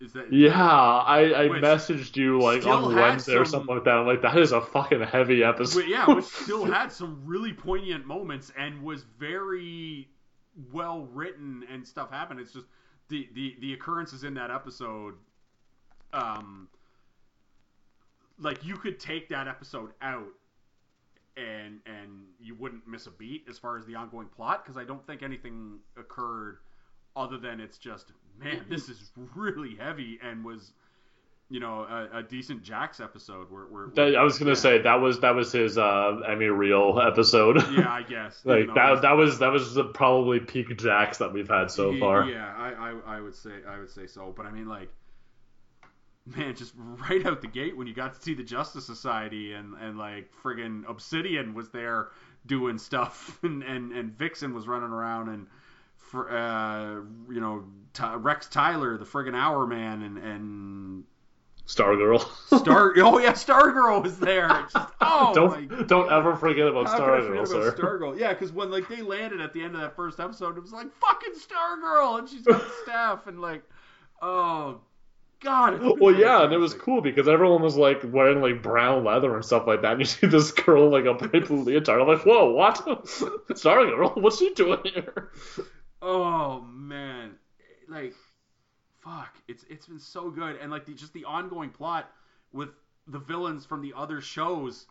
Is that yeah, I, I messaged you like on Wednesday or something like that. I'm like, that is a fucking heavy episode. Yeah, which still had some really poignant moments and was very well written and stuff happened. It's just the the the occurrences in that episode. Um, like you could take that episode out, and and you wouldn't miss a beat as far as the ongoing plot because I don't think anything occurred other than it's just man, this is really heavy and was. You know, a, a decent Jax episode where, where, That- I was gonna yeah. say that was that was his uh, Emmy Reel episode. Yeah, I guess. like that that was that was the probably peak Jax that we've had so far. Yeah, I, I, I would say I would say so. But I mean, like, man, just right out the gate when you got to see the Justice Society and and like friggin' Obsidian was there doing stuff and and, and Vixen was running around and. For, uh, you know, Ty Rex Tyler, the friggin' Hour Man, and and Stargirl. Star. oh yeah, Stargirl was there. Just, oh don't don't ever forget about Stargirl, sir. Stargirl? Yeah, because when like they landed at the end of that first episode, it was like fucking Stargirl, and she's got the staff, and like, oh god. Well, yeah, and it was cool because everyone was like wearing like brown leather and stuff like that. And you see this girl like a bright blue leotard. I'm like, whoa, what? Stargirl, what's she doing here? Oh man, like, fuck, it's it's been so good, and like the just the ongoing plot with the villains from the other shows.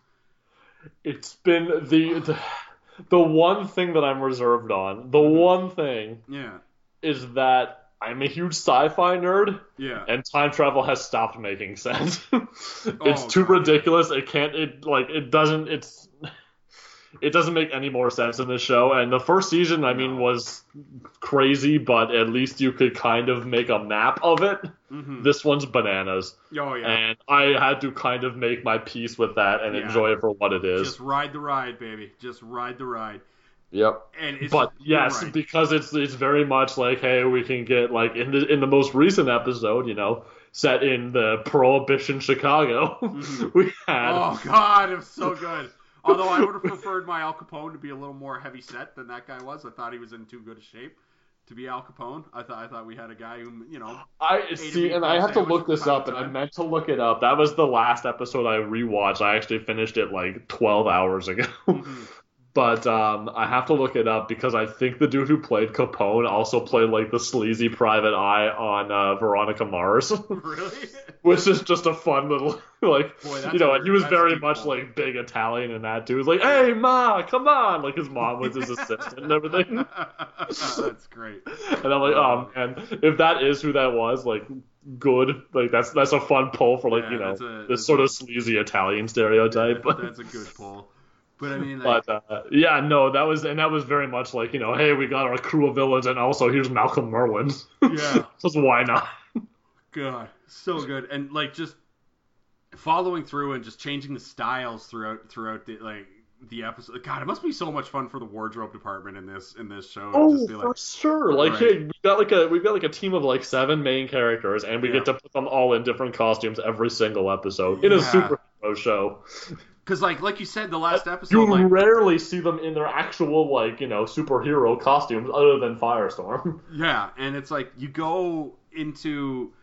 It's been the, the the one thing that I'm reserved on, the mm-hmm. one thing Yeah, is that I'm a huge sci-fi nerd, yeah. and time travel has stopped making sense. it's Oh, too God. ridiculous. It can't. It like it doesn't. It's. It doesn't make any more sense in this show. And the first season, I mean, was crazy, but at least you could kind of make a map of it. Mhm. This one's bananas, Oh yeah. and I had to kind of make my peace with that and Yeah. enjoy it for what it is. Just ride the ride, baby. Just ride the ride. Yep. And it's but yes, right. because it's it's very much like, hey, we can get like in the in the most recent episode, you know, set in the Prohibition Chicago, Mhm. we had Oh God, it was so good. Although I would have preferred my Al Capone to be a little more heavy set than that guy was. I thought he was in too good a shape to be Al Capone. I thought I thought we had a guy who, you know, I see, and I have to look this up, and I meant to look it up. That was the last episode I rewatched. I actually finished it like 12 hours ago. mhm. But um, I have to look it up because I think the dude who played Capone also played like the sleazy private eye on uh, Veronica Mars, really. which is just a fun little like Boy, you know. And he was very much pull. like big Italian and that dude was like, "Hey, ma, come on!" Like his mom was his assistant and everything. That's great. And I'm like, oh man, if that is who that was, like, good. Like that's that's a fun pull for like Yeah, you know a- this sort a- of sleazy Italian stereotype. But That's a good pull. But I mean, like, but uh, yeah, no, that was and that was very much like you know, hey, we got our crew of villains, and also here's Malcolm Merlyn. Yeah. just why not? God, so good, and like just following through and just changing the styles throughout throughout the like the episode. God, it must be so much fun for the wardrobe department in this in this show. Oh, be for sure. Like, Right. hey, we've got like a we've got like a team of like seven main characters, and we Yeah. get to put them all in different costumes every single episode in a superhero show. Because like like you said, the last uh, episode, You like rarely see them in their actual like you know superhero costumes other than Firestorm. Yeah, and it's like you go into,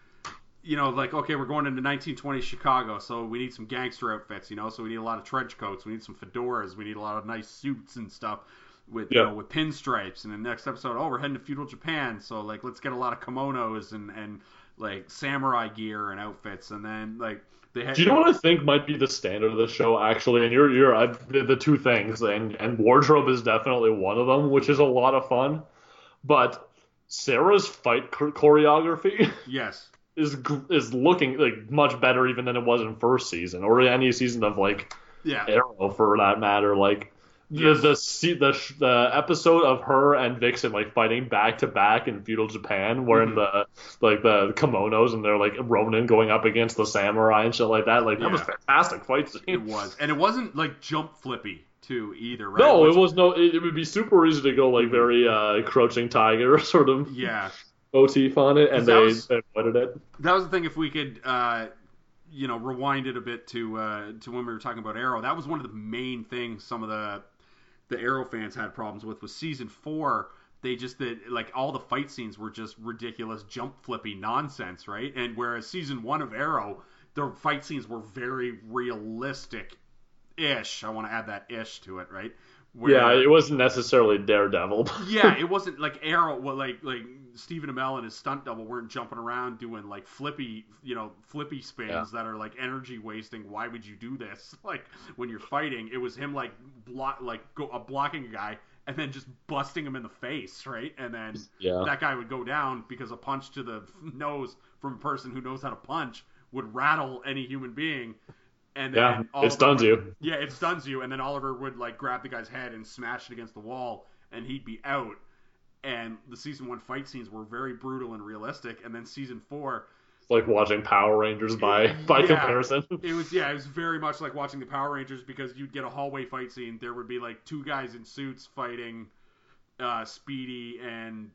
you know, like okay, we're going into 1920 Chicago, so we need some gangster outfits, you know, so we need a lot of trench coats, we need some fedoras, we need a lot of nice suits and stuff with you know with pinstripes. And the next episode, oh, we're heading to feudal Japan, so like let's get a lot of kimonos and and like samurai gear and outfits, and then like had. Do you know what I think might be the standard of the show actually? And you're you're I, the, two things, and and wardrobe is definitely one of them, which is a lot of fun. But Sarah's fight choreography Yes. is is looking like much better even than it was in first season or any season of like Yeah. Arrow for that matter. Like. The the the the episode of her and Vixen like fighting back to back in feudal Japan, wearing Mhm. the like the kimonos and they're like Ronin going up against the samurai and shit like that. Like that was fantastic fight scene. It was, and it wasn't like jump flippy too either, right? No, Which- it was no. It, it would be super easy to go like very uh, crouching tiger sort of Yeah. motif on it, and That they, was- they avoided it. that was the thing. If we could, uh, you know, rewind it a bit to uh, to when we were talking about Arrow, that was one of the main things some of the the Arrow fans had problems with. Was season four? They just did like all the fight scenes were just ridiculous jump flippy nonsense, right? And whereas season one of Arrow, the fight scenes were very realistic. Ish. I want to add that ish to it, right? Where- Yeah, it wasn't necessarily Daredevil. yeah, it wasn't like Arrow. Well, like like Stephen Amell and his stunt double weren't jumping around doing like flippy, you know, flippy spins Yeah. that are like energy wasting. Why would you do this? Like when you're fighting, it was him like block like go, uh, blocking a guy and then just busting him in the face, right? And then yeah. that guy would go down because a punch to the nose from a person who knows how to punch would rattle any human being. And then Yeah, it stuns you. yeah, it stuns you, and then Oliver would like grab the guy's head and smash it against the wall, and he'd be out. And the season one fight scenes were very brutal and realistic, and then season four, It's like watching Power Rangers by by Yeah. comparison. it was yeah, it was very much like watching the Power Rangers because you'd get a hallway fight scene. There would be like two guys in suits fighting uh, Speedy and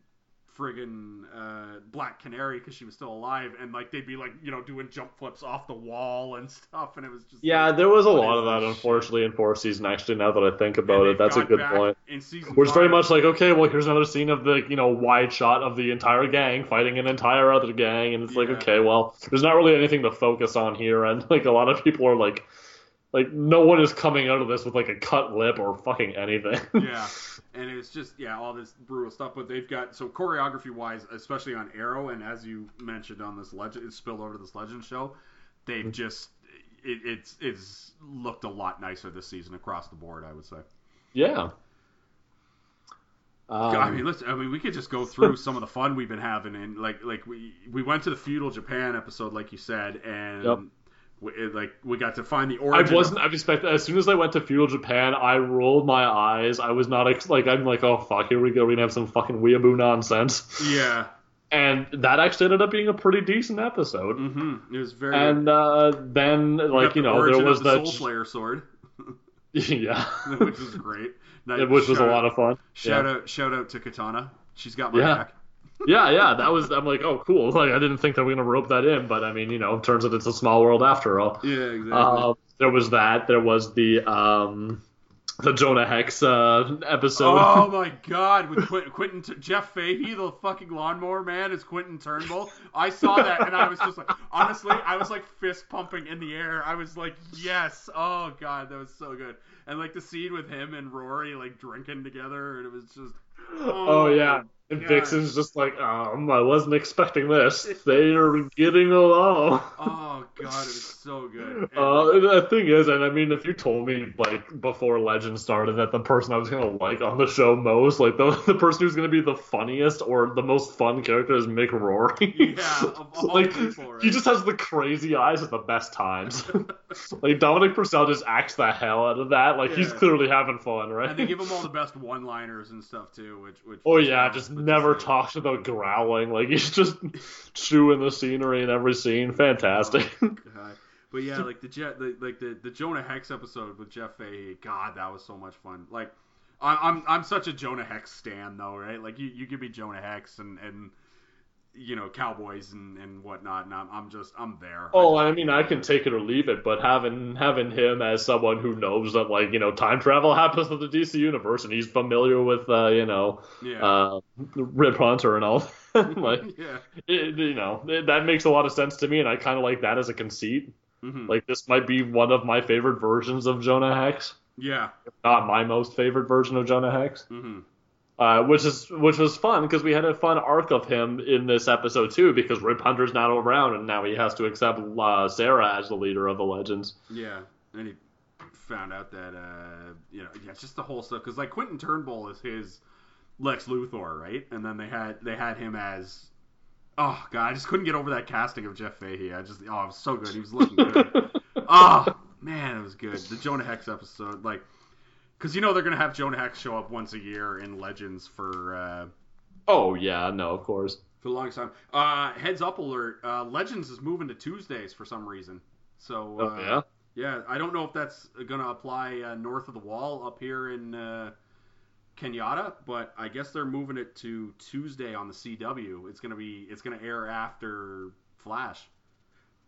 friggin' uh, Black Canary because she was still alive, and like they'd be like you know doing jump flips off the wall and stuff, and it was just Yeah, there was a lot of that, this unfortunately, in fourth season. Actually, now that I think about it, that's a good point. In season it's very much like, okay, well, here's another scene of the you know wide shot of the entire gang fighting an entire other gang, and it's like, okay, well, there's not really anything to focus on here, and like a lot of people are like, like no one is coming out of this with like a cut lip or fucking anything. yeah, and it's just yeah, all this brutal stuff. But they've got so choreography wise, especially on Arrow, and as you mentioned on this legend, it spilled over to this Legend show. They've Mm-hmm. just it, it's it's looked a lot nicer this season across the board. I would say. yeah. Um, I mean, listen. I mean, we could just go through some of the fun we've been having, and like, like we we went to the feudal Japan episode, like you said, and Yep. We, like we got to find the origin. I wasn't. I expected as soon as I went to feudal Japan, I rolled my eyes. I was not ex- like I'm like, oh fuck, here we go. We're gonna have some fucking weeaboo nonsense. Yeah. And that actually ended up being a pretty decent episode. Mm-hmm. It was very. And uh, then, like you the know, there was of the that, Soul Slayer sword, yeah, which was great. Nice. which was a lot of fun. Shout yeah. out, shout out to Katana. She's got my Yeah. back. Yeah, yeah, that was. I'm like, oh, cool. Like, I didn't think that we were gonna rope that in, but I mean, you know, turns out it's a small world after all. Yeah, exactly. Uh, there was that. There was the um, the Jonah Hex uh, episode. Oh my God! With Quentin, Quentin T- Jeff Fahey, the fucking lawnmower man, is Quentin Turnbull. I saw that and I was just like, honestly, I was like fist pumping in the air. I was like, yes! Oh God, that was so good. And like the scene with him and Rory like drinking together, and it was just. Oh, yeah. And God. Vixen's just like, um, I wasn't expecting this. They are getting along. Oh God, it was so good. And, Uh, the thing is, and I mean, if you told me like before Legend started that the person I was gonna like on the show most, like the the person who's gonna be the funniest or the most fun character is Mick Rory. Yeah, of all like people, right? he just has the crazy eyes at the best times. like Dominic Purcell just acts the hell out of that. Like he's clearly having fun, right? and they give him all the best one-liners and stuff too, which which. Oh yeah, just never talks about growling. Like he's just chewing the scenery in every scene. Fantastic. Oh, God. But yeah, like the the, like the, the Jonah Hex episode with Jeff Fahey. God, that was so much fun. Like, I, I'm I'm such a Jonah Hex stan though, right? Like you, you give me Jonah Hex and and you know Cowboys and and whatnot, and I'm I'm just I'm there. Oh, I I mean, I can take it or leave it, but having having him as someone who knows that like you know time travel happens in the DC universe and he's familiar with uh, you know yeah. uh, Rip Hunter and all, like yeah. it, you know it, that makes a lot of sense to me, and I kind of like that as a conceit. hmm Like this might be one of my favorite versions of Jonah Hex, Yeah. not my most favorite version of Jonah Hex. hmm Uh, which is which was fun because we had a fun arc of him in this episode too because Rip Hunter's not around and now he has to accept uh, Sarah as the leader of the Legends. Yeah. And he found out that uh you know yeah just the whole stuff because like Quentin Turnbull is his Lex Luthor right, and then they had they had him as. Oh god, I just couldn't get over that casting of Jeff Fahey. I just oh, it was so good. He was looking good. oh man, it was good. The Jonah Hex episode, like, because you know they're gonna have Jonah Hex show up once a year in Legends for uh, Oh yeah, no, of course. for the longest time. Uh, heads up alert: uh, Legends is moving to Tuesdays for some reason. So uh, Oh yeah. yeah, I don't know if that's gonna apply uh, north of the wall up here in uh, Canada, but I guess they're moving it to Tuesday on the CW. It's gonna be it's gonna air after Flash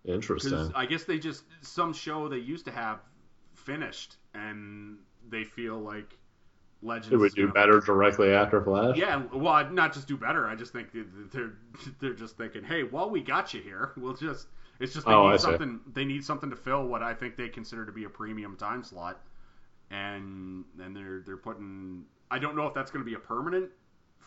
Interesting. I guess they just some show they used to have finished and they feel like Legends It would do gonna- better directly after Flash. Yeah, well, not just do better. I just think they're they're just thinking, hey, while we got you here, we'll just it's just they Oh, need I see. something they need something to fill what I think they consider to be a premium time slot, and and they're they're putting. I don't know if that's going to be a permanent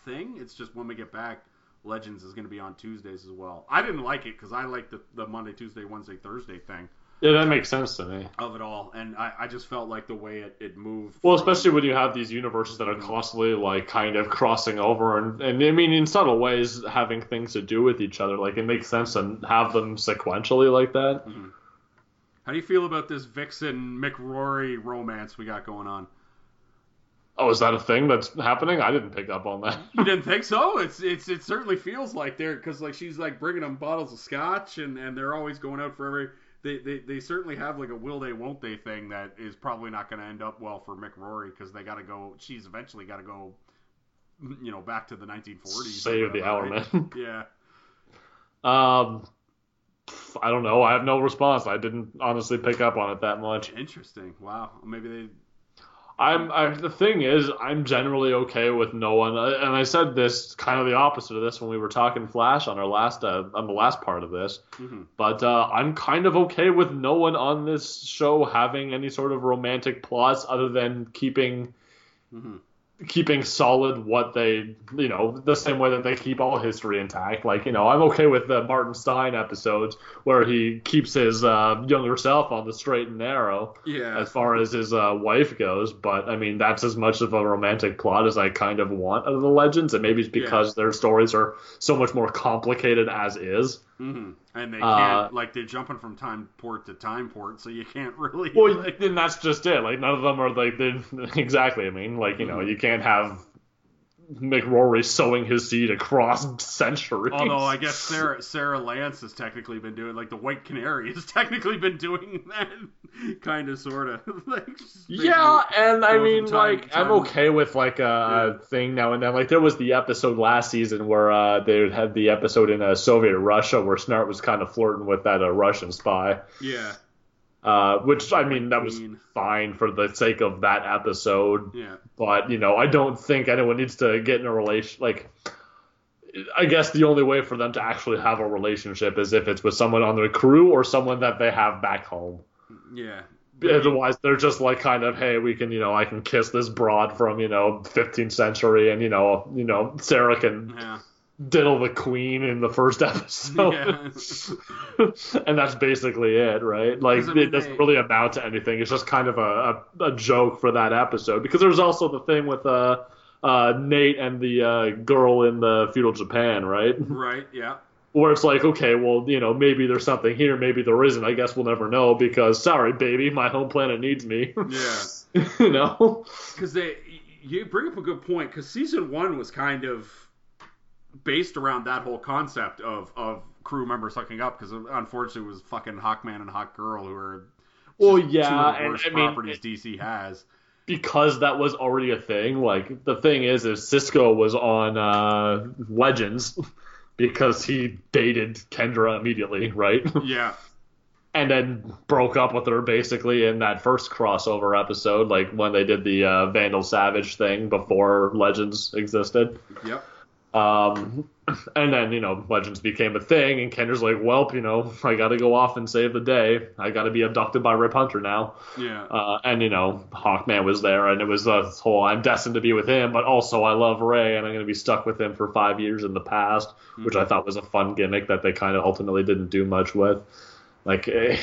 thing. It's just when we get back, Legends is going to be on Tuesdays as well. I didn't like it because I like the the Monday, Tuesday, Wednesday, Thursday thing Yeah, that makes sense to me. of it all, and I, I just felt like the way it, it moved. Well, from- especially when you have these universes that are mm-hmm. constantly like kind of crossing over, and, and I mean in subtle ways having things to do with each other. Like it makes sense to have them sequentially like that. Mm-hmm. How do you feel about this Vixen Mick Rory romance we got going on? Oh, is that a thing that's happening? I didn't pick up on that. You didn't think so? It's it's it certainly feels like they're because like she's like bringing them bottles of scotch and and they're always going out for every. They, they, they certainly have like a will they won't they thing that is probably not going to end up well for Mick Rory because they got to go. She's eventually got to go, you know, back to the 1940s. or Save the hour, right? man. Yeah. Um, I don't know. I have no response. I didn't honestly pick up on it that much. Interesting. Wow. Maybe they. I'm I, the thing is, I'm generally okay with no one, uh, and I said this kind of the opposite of this when we were talking Flash on our last uh, on the last part of this. Mhm. But uh, I'm kind of okay with no one on this show having any sort of romantic plots other than keeping Mhm. Keeping solid what they, you know, the same way that they keep all history intact. Like, you know, I'm okay with the Martin Stein episodes where he keeps his uh, younger self on the straight and narrow Yeah. as far as his uh, wife goes. But I mean, that's as much of a romantic plot as I kind of want out of the legends, and maybe it's because their stories are so much more complicated as is. Hmm And they Uh, can't like they're jumping from time port to time port, so you can't really. Well, like, then that's just it. Like none of them are like exactly. I mean, like you know, Mhm. you can't have Mick Rory sowing his seed across centuries. Although I guess Sara Sara Lance has technically been doing like the White Canary has technically been doing that kind of sort of like Yeah, and I mean, time like, to I'm okay with like a, Yeah. thing now and then. Like, there was the episode last season where uh, they had the episode in uh, Soviet Russia where Snart was kind of flirting with that uh, Russian spy. yeah Uh, which I mean, that was fine for the sake of that episode. yeah but you know, I don't think anyone needs to get in a relation. Like, I guess the only way for them to actually have a relationship is if it's with someone on their crew or someone that they have back home. yeah Otherwise, they're just like kind of, hey, we can, you know, I can kiss this broad from, you know, 15th century, and you know, you know, Sarah can yeah diddle the queen in the first episode, yeah and that's basically it, right? Like, I mean, it doesn't they- really amount to anything. It's just kind of a, a, a joke for that episode because there's also the thing with uh, uh, Nate and the uh, girl in the feudal Japan, right? right yeah Where it's like, okay, well, you know, maybe there's something here, maybe there isn't. I guess we'll never know because, sorry, baby, my home planet needs me. yeah you know? because they you bring up a good point because season one was kind of based around that whole concept of of crew members hooking up because unfortunately it was fucking Hawkman and Hawk Girl who are Well, yeah, two of the and I mean, properties DC has. because that was already a thing. Like the thing is, is Cisco was on uh, Legends because he dated Kendra immediately, right? Yeah, and then broke up with her basically in that first crossover episode, like when they did the uh, Vandal Savage thing before Legends existed. yep. Um, and then you know Legends became a thing, and Kendra's like, "Well, you know, I got to go off and save the day. I got to be abducted by Rip Hunter now." Yeah, Uh, and you know, Hawkman was there, and it was the whole I'm destined to be with him, but also I love Ray, and I'm going to be stuck with him for five years in the past, which I thought was a fun gimmick that they kind of ultimately didn't do much with. Like, eh,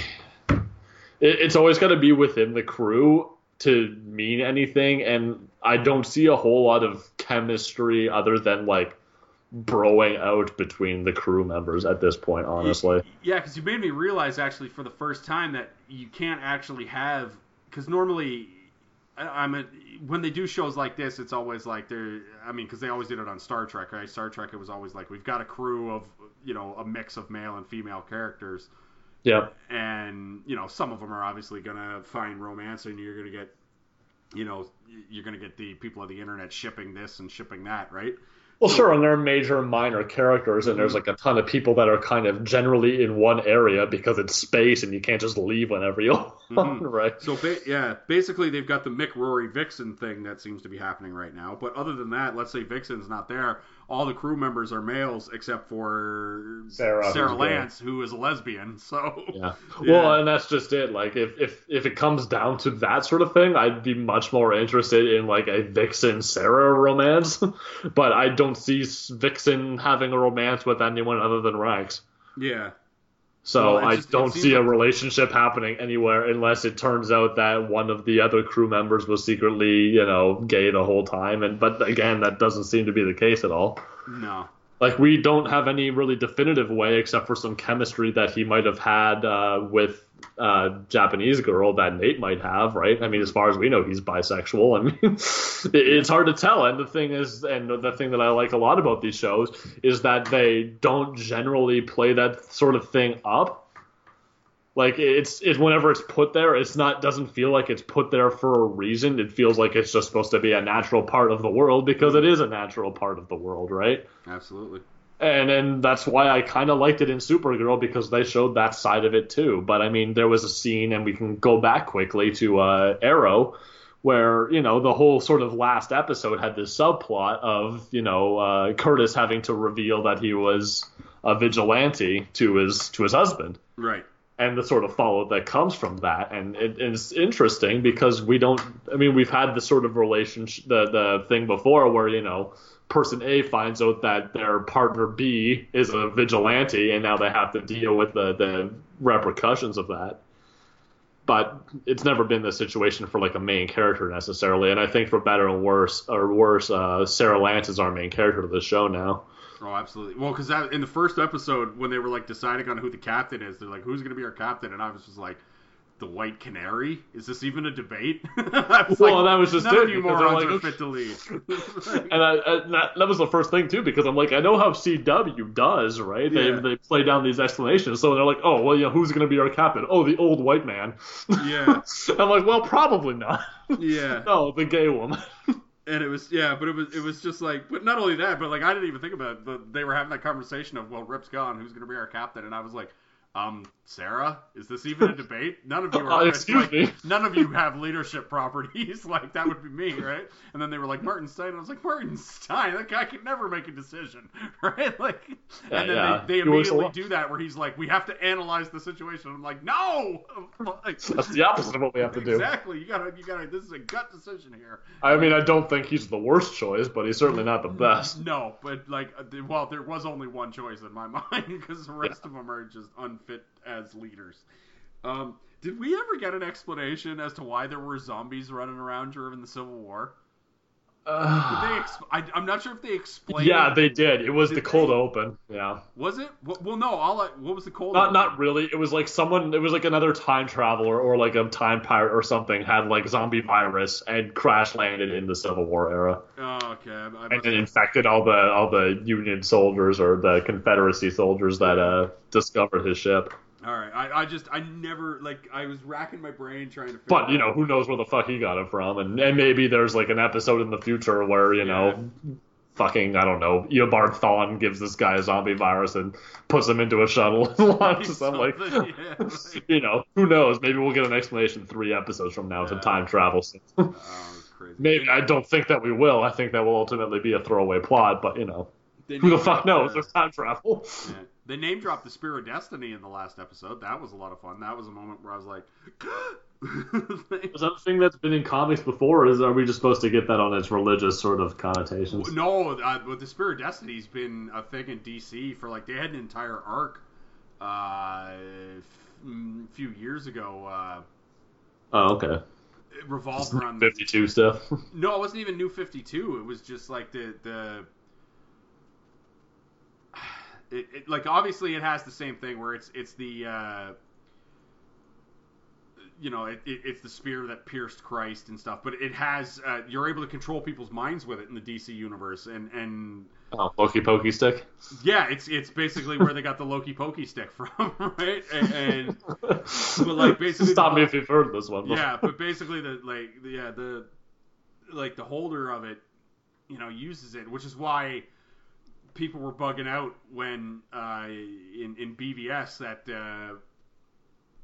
it, it's always got to be within the crew to mean anything, and I don't see a whole lot of chemistry other than like broing out between the crew members at this point, honestly. yeah, because you made me realize actually for the first time that you can't actually have because normally. I'm a, when they do shows like this, it's always like they're. I mean, because they always did it on Star Trek, right? Star Trek, it was always like we've got a crew of you know a mix of male and female characters, Yeah. and you know some of them are obviously gonna find romance, and you're gonna get, you know, you're gonna get the people of the internet shipping this and shipping that, right? Well, sure, and there are major and minor characters, and there's like a ton of people that are kind of generally in one area because it's space and you can't just leave whenever you want, mm-hmm. right? So ba- yeah, basically they've got the Mick Rory Vixen thing that seems to be happening right now. But other than that, let's say Vixen's not there, all the crew members are males except for Sarah, who's gay. Lance, who is a lesbian. So Yeah. Yeah. Well, and that's just it. Like, if, if if it comes down to that sort of thing, I'd be much more interested in like a Vixen Sarah romance. but I don't see Vixen having a romance with anyone other than Rex. yeah, So Well, I just- don't see a relationship happening anywhere unless it turns out that one of the other crew members was secretly, you know, gay the whole time. And but again, that doesn't seem to be the case at all. no, Like we don't have any really definitive way, except for some chemistry that he might have had uh, with uh, Japanese girl that Nate might have, right? I mean, as far as we know, he's bisexual. I mean, it's hard to tell. And the thing is, and the thing that I like a lot about these shows is that they don't generally play that sort of thing up. Like it's it whenever it's put there, it's not doesn't feel like it's put there for a reason. It feels like it's just supposed to be a natural part of the world because it is a natural part of the world, right? absolutely. And and that's why I kind of liked it in Supergirl because they showed that side of it too. But I mean, there was a scene, and we can go back quickly to uh, Arrow, where you know the whole sort of last episode had this subplot of you know uh, Curtis having to reveal that he was a vigilante to his to his husband. Right. And the sort of fallout that comes from that. And it, it's interesting because we don't. I mean, we've had the sort of relationship, the the thing before where you know person A finds out that their partner B is a vigilante, and now they have to deal with the the repercussions of that. But it's never been the situation for like a main character necessarily, and I think for better and worse or worse, uh, Sarah Lance is our main character of the show now. Oh, absolutely. Well, because in the first episode, when they were like deciding on who the captain is, they're like, "Who's going to be our captain?" And I was just like, "The White Canary." Is this even a debate? I was Well, that was just none it, of you morons like, are fit to lead. And, I, and that, that was the first thing too, because I'm like, I know how CW does, right? They Yeah. they play down these explanations, so they're like, oh, well, yeah, who's going to be our captain? Oh, the old white man. Yeah. I'm like, well, probably not. yeah. no, the gay woman. And it was yeah, but it was it was just like, but not only that, but like I didn't even think about it. But they were having that conversation of, well, Rip's gone, who's going to be our captain? And I was like, um, Sarah, is this even a debate? None of you Uh, are. excuse like, me. None of you have leadership properties. like that would be me, right? And then they were like Martin Stein. And I was like Martin Stein. That guy can never make a decision, right? Like, Yeah, and then yeah. they, they immediately do that where he's like, we have to analyze the situation. I'm like, no. Like, That's the opposite of what we have to do. Exactly. You gotta, you gotta. This is a gut decision here. I mean, I don't think he's the worst choice, but he's certainly not the best. No, but like, uh, well, there was only one choice in my mind because the rest of them are just unfit as leaders. Um, did we ever get an explanation as to why there were zombies running around during the Civil War? Did they? Ex- I, I'm not sure if they explained. yeah, it. they did. It was Did the cold they? open. Yeah. Was it? Well, no. All I, what was the cold? Not open? not really. It was like someone. It was like another time traveler or like a time pirate or something had like zombie virus and crash landed in the Civil War era Oh, okay. I, I and it infected all the all the Union soldiers or the Confederacy soldiers that uh discovered his ship. All right. I, I just, I never like. I was racking my brain trying to. Figure But you know who knows where the fuck he got it from, and and maybe there's like an episode in the future where you know. Fucking, I don't know. Eobard Thawne gives this guy a zombie virus and puts him into a shuttle and launches him. Like, yeah, like- you know, who knows? Maybe we'll get an explanation three episodes from now Yeah. to time travel. Oh, crazy. Maybe I don't think that we will. I think that will ultimately be a throwaway plot, but you know, They who the fuck knows? There's time travel. They name dropped the Spear of Destiny in the last episode. That was a lot of fun. That was a moment where I was like, Is that a thing that's been in comics before, is are we just supposed to get that on its religious sort of connotations? no, uh, but the Spear of Destiny's been a thing in DC for like they had an entire arc uh, f- a few years ago. Uh, Oh, okay. it revolved around Fifty-two stuff. No, it wasn't even New Fifty Two. It was just like the the. It, it, like obviously it has the same thing where it's it's the uh, you know it, it, it's the spear that pierced Christ and stuff, but it has uh, you're able to control people's minds with it in the DC universe and and oh, Pokey Pokey stick. yeah, it's it's basically where they got the Loki Pokey stick from, right? And, and but like basically Stop me if you've heard this one. yeah, but basically the like the, yeah the like the holder of it, you know, uses it, which is why people were bugging out when uh, in in BVS that uh,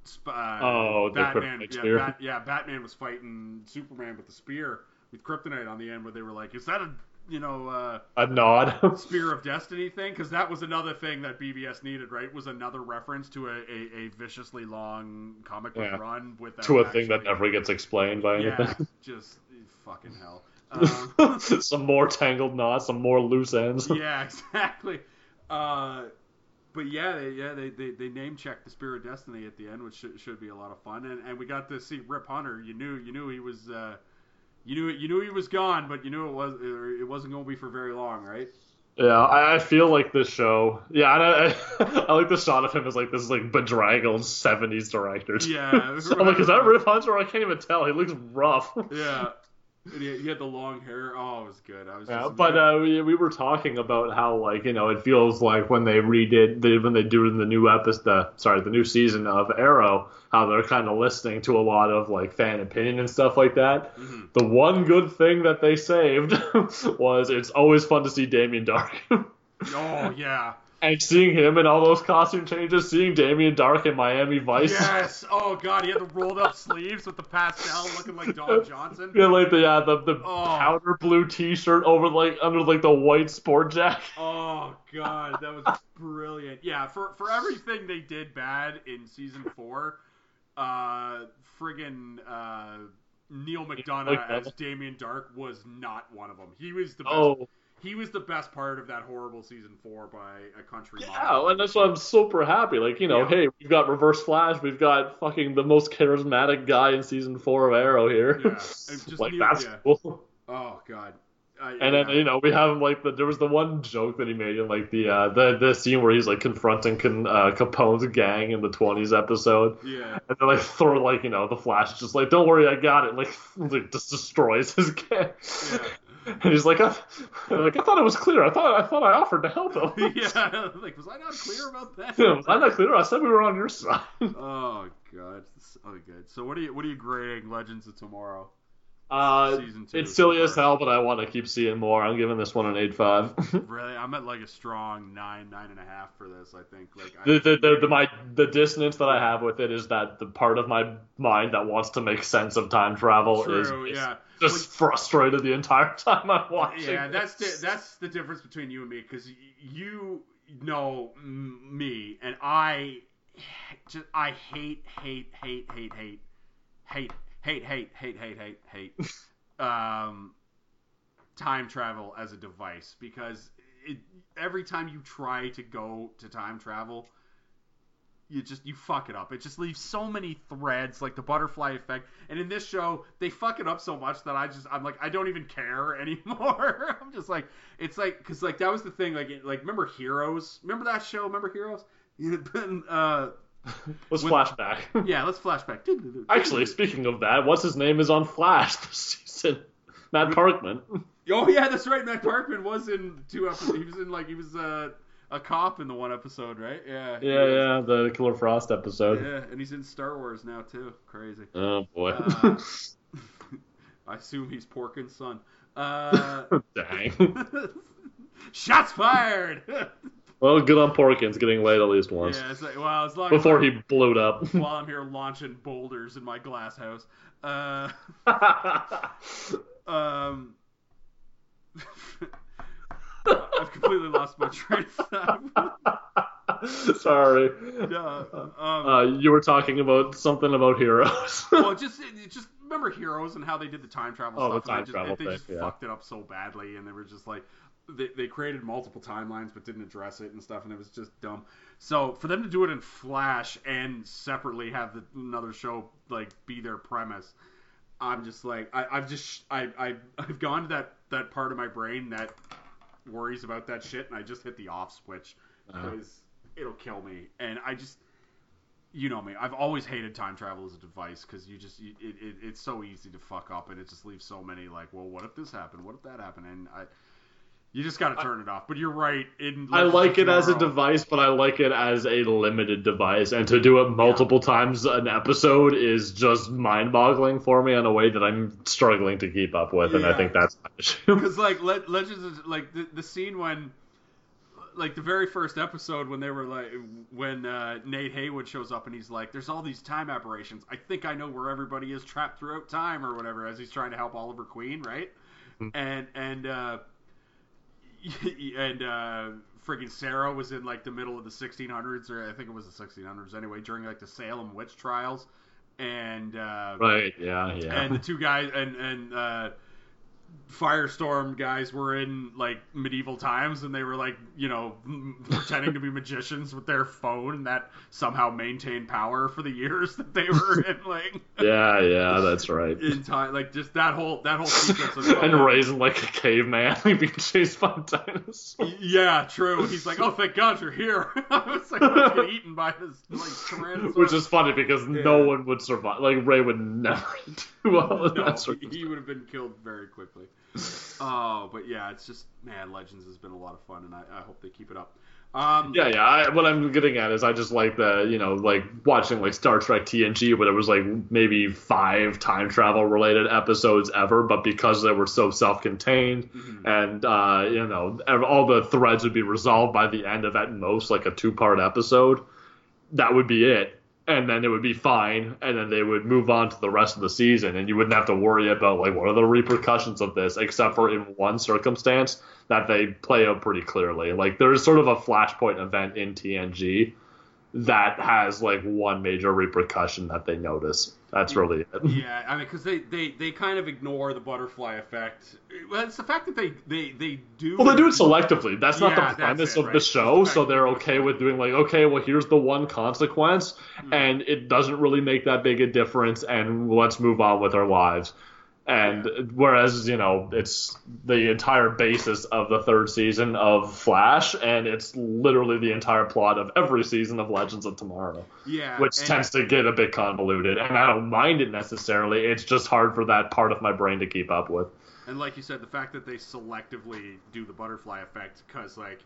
sp- uh, Oh, Batman, yeah. Bat, yeah, Batman was fighting Superman with the spear with kryptonite on the end, where they were like, "Is that a you know uh, a nod. spear of destiny thing?" Because that was another thing that BVS needed, right? Was another reference to a, a, a viciously long comic book Yeah. run with to a thing that never gets explained by yeah, anything. just fucking hell. Um, some more tangled knots, some more loose ends. yeah, exactly. Uh, but yeah, they, yeah, they, they, they name checked the Spear of Destiny at the end, which should, should be a lot of fun. And, and we got to see Rip Hunter. You knew you knew he was uh, you knew you knew he was gone, but you knew it was it wasn't going to be for very long, right? Yeah, I, I feel like this show. Yeah, and I, I, I like the shot of him as like this like bedraggled '70s director. Yeah, I'm like, is that Rip Hunter? I can't even tell. He looks rough. Yeah. And he, he had the long hair. Oh, it was good. I was Yeah, just but uh, we, we were talking about how like you know it feels like when they redid they, when they do it in the new episode the sorry the new season of Arrow how they're kind of listening to a lot of like fan opinion and stuff like that. Mhm. The one good thing that they saved was it's always fun to see Damien Darhk. Oh yeah. And seeing him in all those costume changes, seeing Damien Darhk in Miami Vice. Yes. Oh god, he had the rolled up sleeves with the pastel looking like Don Johnson. Yeah, like the yeah, the, the Oh. powder blue T-shirt over like under like the white sport jacket. Oh god, that was brilliant. Yeah, for for everything they did bad in season four, uh, friggin' uh, Neal McDonough McDonough. as Damien Darhk was not one of them. He was the best. Oh, He was the best part of that horrible season four by a country yeah, mile. and that's why I'm super happy. Like you know, Yeah. hey, we've got Reverse Flash, we've got fucking the most charismatic guy in season four of Arrow here. Yeah, just like that's yeah. cool. Oh god. And then you know we have him like the, there was the one joke that he made in like the uh, the the scene where he's like confronting Con, uh, Capone's gang in the 20s episode, yeah. and then like throw like you know the Flash just like don't worry I got it like, like just destroys his gang. Yeah. And he's like, I, like I thought it was clear. I thought I thought I offered to help him. yeah, like was I not clear about that? Was I not clear? I said we were on your side. Oh god, so good. So what are you what are you grading Legends of Tomorrow? Uh, Season two it's silly as hell, but I want to keep seeing more. I'm giving this one an eight five. Really, I'm at like a strong nine nine and a half for this. I think like I, the, the, the, the my the dissonance that I have with it is that the part of my mind that wants to make sense of time travel True, is, is yeah. Just frustrated the entire time I'm watching. Yeah, that's the, that's the difference between you and me because you know me and I just I hate hate hate hate hate hate hate hate hate hate hate hate um time travel as a device because it, every time you try to go to time travel you just you fuck it up. It just leaves so many threads, like the butterfly effect. And in this show, they fuck it up so much that I just I'm like I don't even care anymore. I'm just like it's like because like that was the thing. Like it- like remember Heroes? Remember that show? Remember Heroes? uh, Let's when- flashback. yeah, let's flashback. Actually, speaking of that, what's his name is on Flash this season? Matt Parkman. oh yeah, that's right. Matt Parkman was in two episodes. He was in like he was uh, a cop in the one episode, right? Yeah. Yeah, yeah, the Killer Frost episode. Yeah, and he's in Star Wars now too. Crazy. Oh boy. Uh, I assume he's Porkins' son. Uh, Dang. shots fired. Well, good on Porkins getting laid at least once yeah, it's like, well, as long before as he blew up. while I'm here launching boulders in my glass house. Uh, um, I've completely lost my train of thought. Sorry. Uh, um, Uh, you were talking about something about heroes. well, just just remember Heroes and how they did the time travel Oh, the stuff. and time they just, travel they thing, just yeah. fucked it up so badly, and they were just like they, they created multiple timelines but didn't address it and stuff, and it was just dumb. So for them to do it in Flash and separately have the, another show like be their premise, I'm just like I, I've just I, I I've gone to that that part of my brain that worries about that shit, and I just hit the off switch Uh-huh. because it'll kill me, and I just you know me. I've always hated time travel as a device because you just you, it, it, it's so easy to fuck up, and it just leaves so many like, well, what if this happened? What if that happened? And I, you just got to turn it off. But you're right. In I like of it as a device, but I like it as a limited device, and to do it multiple times an episode is just mind-boggling for me in a way that I'm struggling to keep up with, and I think that's my issue. Because like Le- Legends, is, like the, the scene when, like the very first episode when they were like when uh, Nate Heywood shows up and he's like, "There's all these time aberrations. I think I know where everybody is trapped throughout time or whatever." As he's trying to help Oliver Queen, right? And and uh, and uh, friggin' Sara was in like the middle of the 1600s, or I think it was the 1600s anyway, during like the Salem witch trials, and uh, right? Yeah, yeah. and the two guys and and uh, Firestorm guys were in like medieval times, and they were like you know pretending to be magicians with their phone that somehow maintained power for the years that they were in like yeah, yeah, that's right. in time. Like just that whole that whole sequence. And raising like a caveman, being chased by dinosaurs. Yeah, true. He's like, oh, thank God you're here. I was like, let's get eaten by this like tyrannosaurus. Which is funny because no one would survive. Like Ray would never well no, he, would have been killed very quickly. Oh, but yeah, it's just man, Legends has been a lot of fun, and I, I hope they keep it up. Um, Yeah, yeah. I, what I'm getting at is I just like the, you know, like watching like Star Trek TNG, where there was like maybe five time travel related episodes ever, but because they were so self-contained and uh, you know all the threads would be resolved by the end of at most like a two-part episode, that would be it. And then it would be fine, and then they would move on to the rest of the season, and you wouldn't have to worry about like what are the repercussions of this, except for in one circumstance that they play out pretty clearly. Like there's sort of a flashpoint event in TNG that has like one major repercussion that they notice. That's really it. Yeah, I mean, because they, they, they kind of ignore the butterfly effect. Well, it's the fact that they they, they do. Well, they do it selectively. That's not Yeah, the premise it, of right. the show, the so they're okay with doing like, okay, well, here's the one consequence, Hmm. and it doesn't really make that big a difference, and let's move on with our lives. And whereas, you know, it's the entire basis of the third season of Flash, and it's literally the entire plot of every season of Legends of Tomorrow, Yeah, which tends to get a bit convoluted. And I don't mind it necessarily, it's just hard for that part of my brain to keep up with. And like you said, the fact that they selectively do the butterfly effect, because like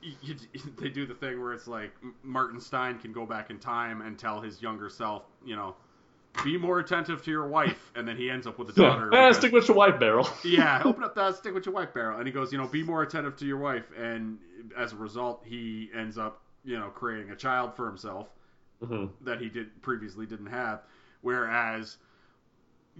you, they do the thing where it's like Martin Stein can go back in time and tell his younger self, you know, be more attentive to your wife, and then he ends up with a daughter. Yeah, because- stick with your wife, Barrel. yeah, open up that stick with your wife barrel, and he goes, you know, be more attentive to your wife, and as a result, he ends up, you know, creating a child for himself hmm that he did previously didn't have. Whereas,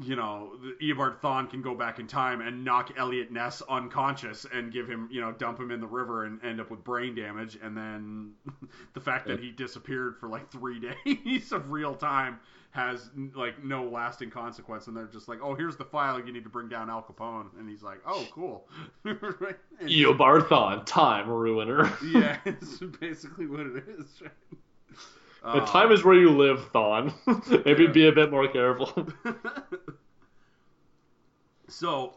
you know, Eobard Thawne can go back in time and knock Eliot Ness unconscious and give him, you know, dump him in the river and end up with brain damage. And then the fact that he disappeared for like three days of real time has like no lasting consequence. And they're just like, oh, here's the file you need to bring down Al Capone. And he's like, oh, cool. Right? And- Eobard Thawne, time ruiner. yeah, it's basically what it is. Right? The Uh, time is where you live, Thon. Maybe be a bit more careful. so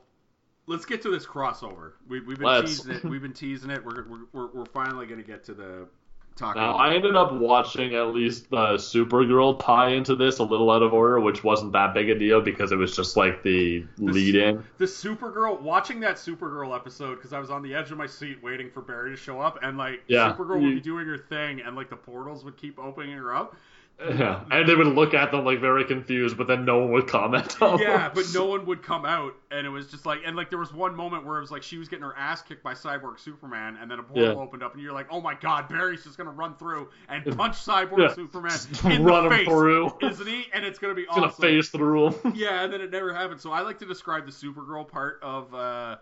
let's get to this crossover. We, we've been Let's. teasing it. We've been teasing it. We're, we're, we're, we're finally going to get to the talking. Now, I ended up watching at least the Supergirl tie into this a little out of order, which wasn't that big a deal because it was just like the lead in. the Supergirl. Watching that Supergirl episode because I was on the edge of my seat waiting for Barry to show up, and like Yeah. Supergirl would be doing her thing, and like the portals would keep opening her up. Yeah. And they would look at them like very confused, but then no one would comment on Yeah, but no one would come out, and it was just like, and like there was one moment where it was like she was getting her ass kicked by Cyborg Superman, and then a portal Yeah. opened up, and you're like, oh my god, Barry's just gonna run through and punch Cyborg Yeah. Superman Just in run the him face, through. isn't he? And it's gonna be awesome. Gonna phase through them. Yeah, and then it never happened. So I like to describe the Supergirl part of uh,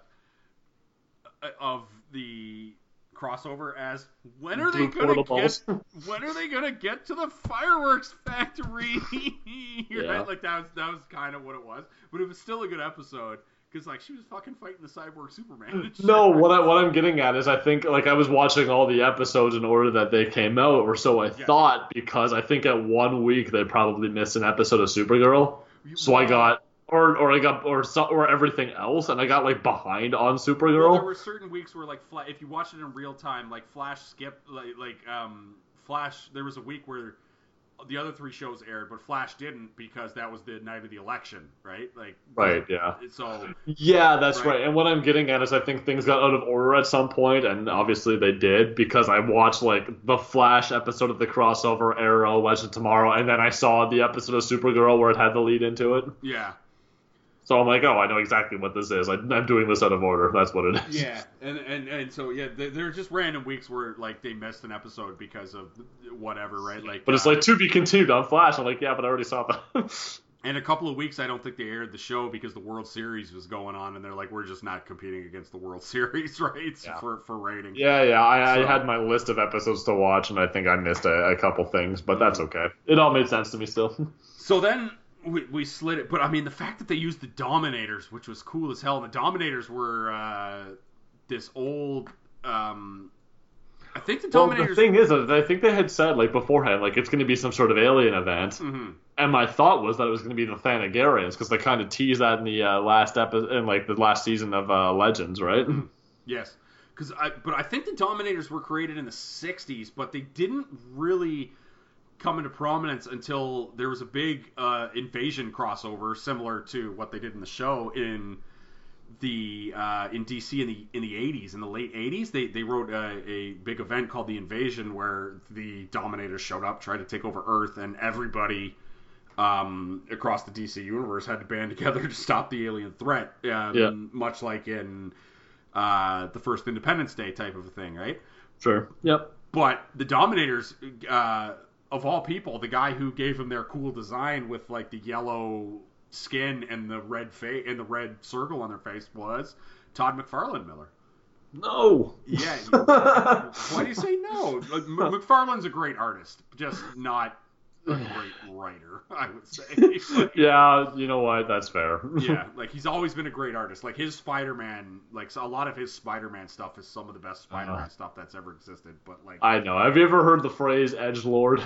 of the crossover as when are they gonna get when are they gonna get to the fireworks factory? Yeah. right? Like that was that was kind of what it was, but it was still a good episode because like she was fucking fighting the cyborg Superman. No, what I what I'm getting at is I think like I was watching all the episodes in order that they came out, or so I Yeah. thought, because I think at one week they probably missed an episode of Supergirl. So I got or or I got or or everything else, and I got like behind on Well, Supergirl. there were certain weeks where like if you watch it in real time, like Flash skipped like like um Flash. There was a week where the other three shows aired, but Flash didn't because that was the night of the election, right? Like Right, yeah. So Yeah, that's Right. right. And what I'm getting at is I think things got out of order at some point, and obviously they did because I watched like the Flash episode of the crossover Arrow Legend Tomorrow, and then I saw the episode of Supergirl where it had the lead into it. yeah, So I'm like, oh, I know exactly what this is. I, I'm doing this out of order. That's what it is. yeah, and and and so yeah, there there are just random weeks where like they missed an episode because of whatever, right? Like, But it's uh, like to be continued on Flash. I'm like, yeah, but I already saw that. in a couple of weeks, I don't think they aired the show because the World Series was going on, and they're like, we're just not competing against the World Series, right? Yeah. For for rating. yeah, yeah. I, So- I had my list of episodes to watch, and I think I missed a, a couple things, but that's okay. It all made sense to me still. So then we, we slid it, but I mean the fact that they used the Dominators, which was cool as hell. And the Dominators were uh, this old. Um, I think the well, Dominators. the thing is, I think they had said like beforehand, like it's going to be some sort of alien event. Mhm. And my thought was that it was going to be the Thanagarians because they kind of teased that in the uh, last episode, in like the last season of uh, Legends, right? Yes, because I but I think the Dominators were created in the '60s, but they didn't really come into prominence until there was a big uh, invasion crossover, similar to what they did in the show in the uh, in DC in the in the 80s in the late 80s they they wrote a, a big event called the Invasion where the Dominators showed up tried to take over Earth and everybody um, across the DC universe had to band together to stop the alien threat um, Yeah. much like in uh, the first Independence Day type of a thing right Sure. Yep. but the Dominators, uh, of all people, the guy who gave them their cool design with like the yellow skin and the red face and the red circle on their face was Todd McFarlane Miller. No. Yeah. why do you say no? McFarlane's a great artist, just not a great writer. I would say. yeah, you know what? That's fair. yeah, like he's always been a great artist. Like his Spider-Man, like a lot of his Spider-Man stuff is some of the best Spider-Man Uh-huh. stuff that's ever existed. But like, I know. Have you ever heard the phrase "edge lord"?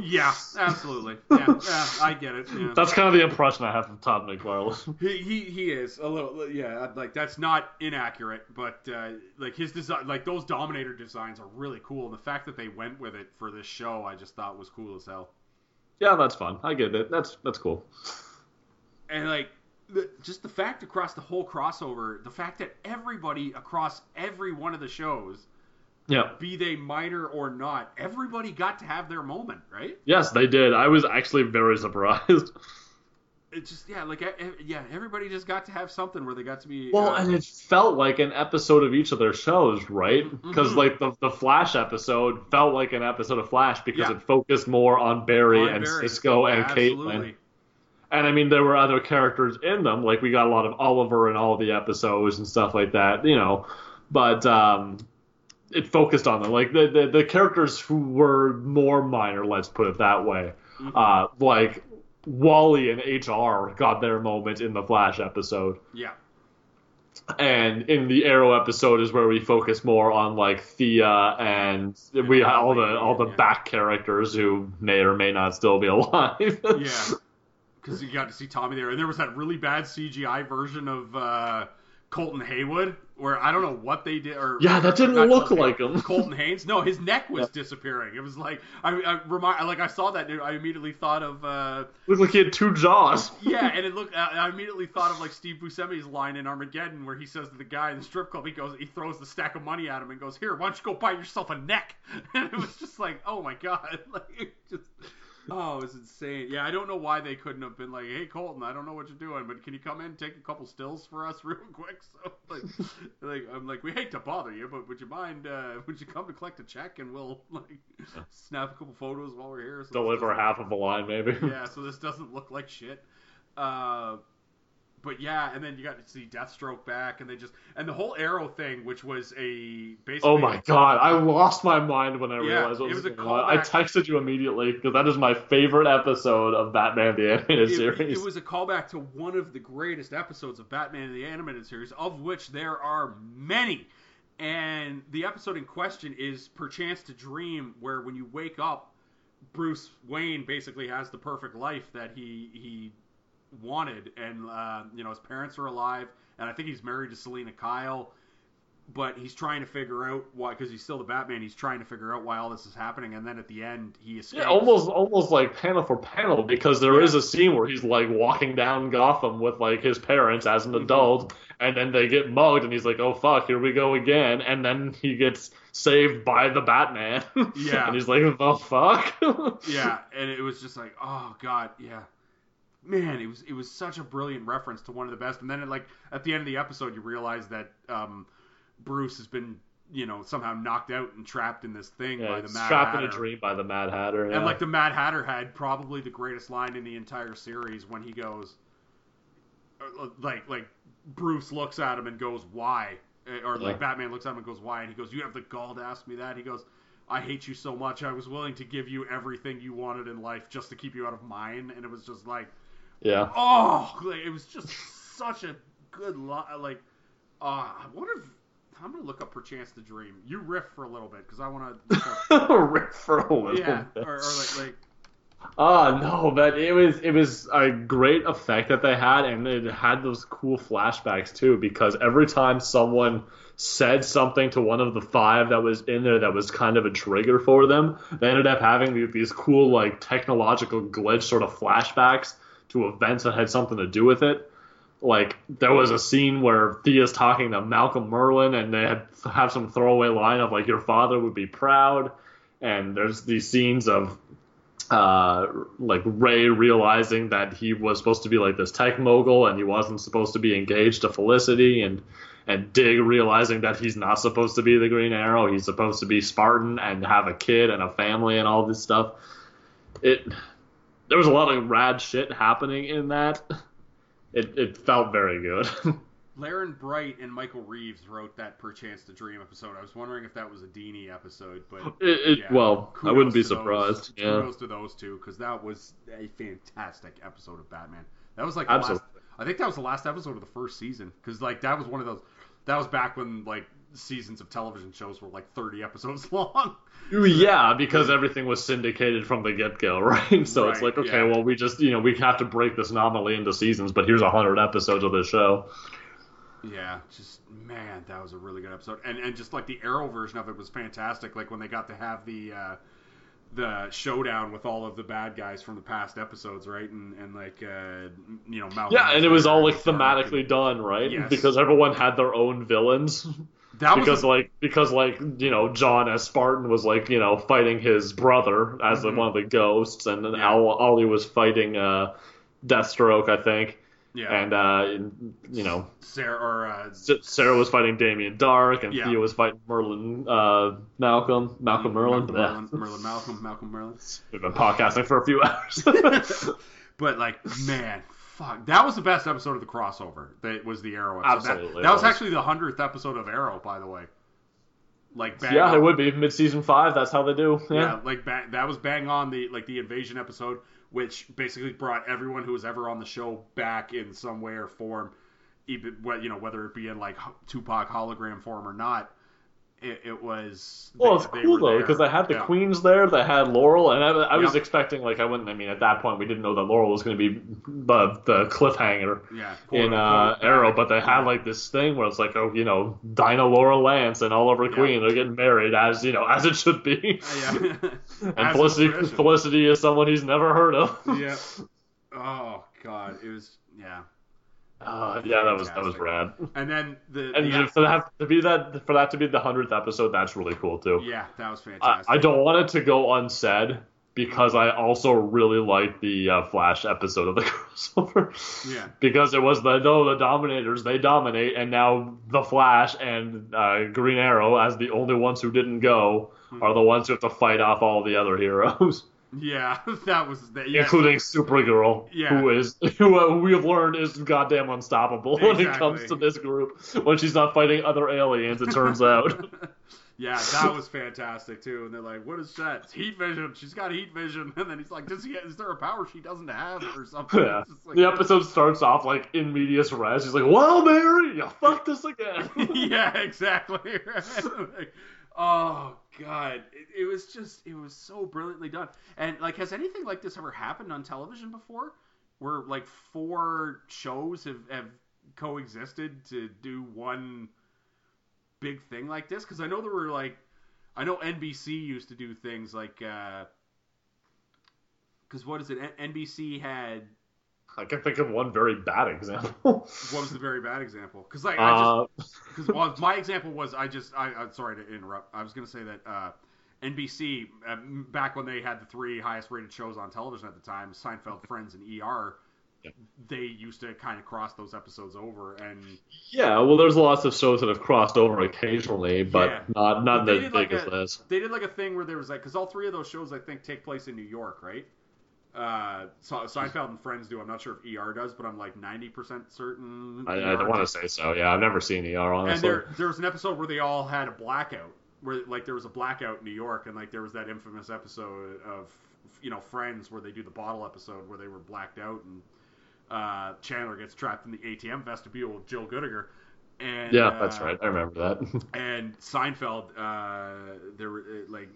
Yeah, absolutely. Yeah, yeah, I get it. Yeah. That's kind of the impression I have of Todd McFarlane. He, he he is a little yeah like that's not inaccurate but uh, like his design like those Dominator designs are really cool and the fact that they went with it for this show I just thought was cool as hell yeah, that's fun. I get it. That's that's cool. and like the, just the fact across the whole crossover the fact that everybody across every one of the shows Yeah. be they minor or not everybody got to have their moment right Yes, they did. I was actually very surprised. it's just yeah like yeah everybody just got to have something where they got to be Well, uh, and it felt like an episode of each of their shows, right? Because Mhm. like the the Flash episode felt like an episode of Flash because Yeah. it focused more on Barry on and Barry. Cisco and Absolutely. Caitlin. And I mean, there were other characters in them. Like we got a lot of Oliver in all the episodes and stuff like that, you know. But um, it focused on them, like the, the the characters who were more minor. Let's put it that way. Mhm. Uh, like Wally and HR got their moment in the Flash episode. Yeah. And in the Arrow episode is where we focus more on like Thea and we all the all the Yeah. back characters who may or may not still be alive. Yeah, because you got to see Tommy there, and there was that really bad CGI version of uh, Colton Haywood, where I don't know what they did. Or Yeah, that didn't look Colton like him. Colton Haynes. No, his neck was Yeah. disappearing. It was like I, I remind, like I saw that, and I immediately thought of. Uh, Looked like he had two jaws. yeah, and it looked. I I immediately thought of like Steve Buscemi's line in Armageddon, where he says to the guy in the strip club, he goes, he throws the stack of money at him and goes, "Here, why don't you go buy yourself a neck?" And it was just like, oh my god, like it just. Oh, it's insane. Yeah, I don't know why they couldn't have been like, "Hey, Colton, I don't know what you're doing, but can you come in and take a couple stills for us real quick?" So, like, like I'm like, we hate to bother you, but would you mind? Uh, would you come to collect a check and we'll like snap a couple photos while we're here? So Deliver half of a line, maybe. yeah, so this doesn't look like shit. Uh, but yeah, and then you got to see Deathstroke back, and they just and the whole Arrow thing, which was a basically. Oh my god, I lost my mind when I Yeah, realized what it was, was a going on. I texted you immediately because that is my favorite episode of Batman the Animated It, Series. it was a callback to one of the greatest episodes of Batman the Animated Series, of which there are many. And the episode in question is Perchance to Dream, where when you wake up, Bruce Wayne basically has the perfect life that he he wanted, and uh, you know his parents are alive, and I think he's married to Selina Kyle, but he's trying to figure out why because he's still the Batman. He's trying to figure out why all this is happening, and then at the end he escapes. Yeah, almost almost like panel for panel because there Yeah. is a scene where he's like walking down Gotham with like his parents as an Mhm. adult, and then they get mugged, and he's like, "Oh fuck, here we go again," and then he gets saved by the Batman. Yeah. and he's like, "The fuck." yeah, and it was just like, oh god, yeah, man, it was it was such a brilliant reference to one of the best. And then like at the end of the episode, you realize that um, Bruce has been you know somehow knocked out and trapped in this thing Yeah, by the Mad trapped Hatter. in a dream by the Mad Hatter. Yeah. And like the Mad Hatter had probably the greatest line in the entire series when he goes, uh, like like Bruce looks at him and goes, "Why?" Uh, Or Yeah. like Batman looks at him and goes, "Why?" And he goes, "You have the gall to ask me that." He goes, "I hate you so much. I was willing to give you everything you wanted in life just to keep you out of mine." And it was just like, yeah. oh, like, it was just such a good line. Like, uh, I wonder if. I'm gonna look up perchance to dream. You riff for a little bit because I want to. riff for a little bit. yeah, bit. or, or like, like Ah, no, but it was it was a great effect that they had, and it had those cool flashbacks too. Because every time someone said something to one of the five that was in there that was kind of a trigger for them, they ended up having these, these cool like technological glitch sort of flashbacks to events that had something to do with it. like there was a scene where Thea's talking to Malcolm Merlyn, and they had have some throwaway line of like your father would be proud, and there's these scenes of uh, like Ray realizing that he was supposed to be like this tech mogul and he wasn't supposed to be engaged to Felicity, and and Dig realizing that he's not supposed to be the Green Arrow, he's supposed to be Spartan and have a kid and a family and all this stuff. It there was a lot of rad shit happening in that. It it felt very good. Laren Bright and Michael Reaves wrote that Perchance to Dream episode. I was wondering if that was a Dini episode, but It, it, yeah, well, I wouldn't be to those- surprised. yeah, Kudos to those two because that was a fantastic episode of Batman. That was like Absolutely. last, I think that was the last episode of the first season because like that was one of those. That was back when like seasons of television shows were like 30 episodes long. yeah, because everything was syndicated from the get go, right? So it's like, okay, yeah. well, we just you know we have to break this anomaly into seasons, but here's a hundred episodes of this show. Yeah, just man, that was a really good episode, and and just like the Arrow version of it was fantastic. Like when they got to have the uh, the showdown with all of the bad guys from the past episodes, right? And and like uh, you know, Malcolm Yeah, and it was all like Sara and- thematically done, right? Yes. Because everyone had their own villains. That was because a- like because like you know John as Spartan was like you know fighting his brother as Mhm. one of the ghosts, and then Yeah. Ollie was fighting uh, Deathstroke, I think, yeah, and uh, you know Sara or uh, Sara was fighting Damien Darhk, and Yeah. Thea was fighting Merlyn uh, Malcolm Malcolm Merlyn. Malcolm. Merlyn, Merlyn Malcolm, Malcolm Merlyn. We've been podcasting for a few hours. But like, man, fuck, that was the best episode of the crossover. That was the Arrow episode. That- Absolutely, that, it was, was. actually the hundredth episode of Arrow, by the way. Like, bang yeah, on- it would be mid season five. That's how they do. Yeah, Yeah. like ba- that was bang on the like the invasion episode, which basically brought everyone who was ever on the show back in some way or form, even you know whether it be in like Tupac hologram form or not. It, it was. Well, they- it's cool though there. because they had the Yeah. queens there. They had Laurel, and I, I was Yep. expecting like I wouldn't. I mean, at that point, we didn't know that Laurel was going to be the the cliffhanger Yeah, in uh. Arrow, but they had like this thing where it's like, oh, you know, Dinah Laurel Lance and Oliver Yeah. Queen are getting married as you know as it should be. Yeah. and Felicity. Felicity is someone he's never heard of. yeah. Oh God, it was yeah. Uh, yeah, that was that was rad. And then the, And the for that to be that for that to be the hundredth episode, that's really cool too. yeah, that was fantastic. I don't want it to go unsaid because I also really like the uh, Flash episode of the crossover. Yeah. Because it was the no, the Dominators they dominate, and now the Flash and uh, Green Arrow, as the only ones who didn't go, Hmm. are the ones who have to fight off all the other heroes, Yeah, that was the, yeah. including Supergirl, Yeah. who is who uh, we have learned is goddamn unstoppable when it comes to this group. When she's not fighting other aliens, it turns out. Yeah, that was fantastic too. And they're like, "What is that? It's heat vision. She's got heat vision." And then he's like, "Does he? Is there a power she doesn't have or something?" Yeah. Like- The episode starts off like in medias res. He's like, "Well, Mary, you fucked this again." yeah, exactly. Like, oh god, it, it was just it was so brilliantly done. And like, has anything like this ever happened on television before? Where like four shows have have coexisted to do one big thing like this? Because I know there were like, I know NBC used to do things like. Uh, because what is it? N- NBC had I can think of one very bad example. what was the very bad example? Because like I just Uh, Because well, my example was I just I, I'm sorry to interrupt. I was going to say that uh, NBC uh, back when they had the three highest rated shows on television at the time, Seinfeld, Friends, and ER. Yeah. They used to kind of cross those episodes over, and yeah, well, there's lots of shows that have crossed over occasionally, but Yeah. not not They as did big like a- this. they did like a thing where there was like because all three of those shows I think take place in New York, right? Uh, Seinfeld and Friends do. I'm not sure if ER does, but I'm like 90% certain. I, I ER don't want to say so. Yeah, I've never seen ER honestly. And there, there was an episode where they all had a blackout, where like there was a blackout in New York, and like there was that infamous episode of you know Friends where they do the bottle episode where they were blacked out, and uh, Chandler gets trapped in the ATM vestibule with Jill Goodacre. And yeah, uh, that's right. I remember that. And Seinfeld, uh, there were uh, like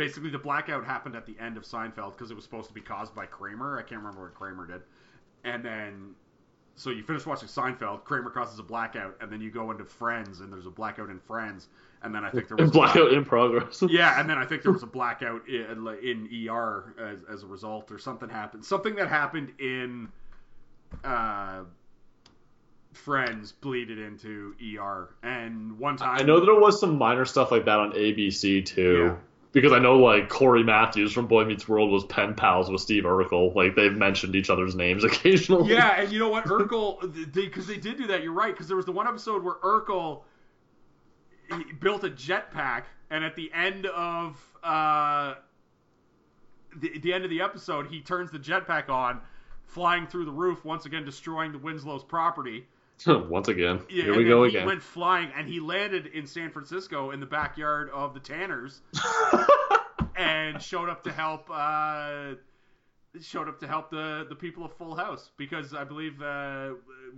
basically the blackout happened at the end of Seinfeld because it was supposed to be caused by Kramer. I can't remember what Kramer did. And then, so you finish watching Seinfeld, Kramer causes a blackout, and then you go into Friends, and there's a blackout in Friends, and then I think there was a Blackout in progress. yeah, and then I think there was a blackout in, in ER as, as a result, or something happened. Something that happened in uh, Friends bleeded into ER, and one time I know there was some minor stuff like that on ABC too. Yeah. Because I know like Cory Matthews from Boy Meets World was pen pals with Steve Urkel. Like they've mentioned each other's names occasionally. Yeah, and you know what, Urkel, because they, did do that. You're right, because there was the one episode where Urkel built a jetpack, and at the end of uh, the, the end of the episode, he turns the jetpack on, flying through the roof, once again destroying the Winslow's property. Once again, Yeah, here we go he again. went flying, and he landed in San Francisco in the backyard of the Tanners, and showed up to help. Uh, showed up to help the the people of Full House because I believe uh,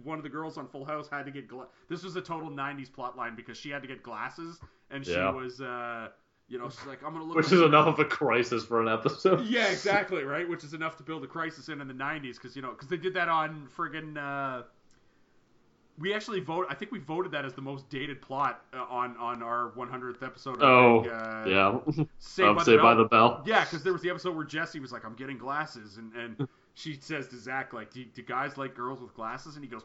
one of the girls on Full House had to get. Gla- this was a total '90s plot line because she had to get glasses, and she Yeah. was, uh, you know, she's like, I'm gonna look. Which is enough of a crisis for an episode. Yeah, exactly, right? Which is enough to build a crisis in in the 90s because, you know, because they did that on friggin' uh we actually vote I think we voted that as the most dated plot uh, on on our 100th episode of Oh, uh, yeah. Saved Of by, Saved the by Bell. the Bell. Yeah, because there was the episode where Jesse was like, "I'm getting glasses," and and she says to Zach like, "Do, do guys like girls with glasses?" And he goes,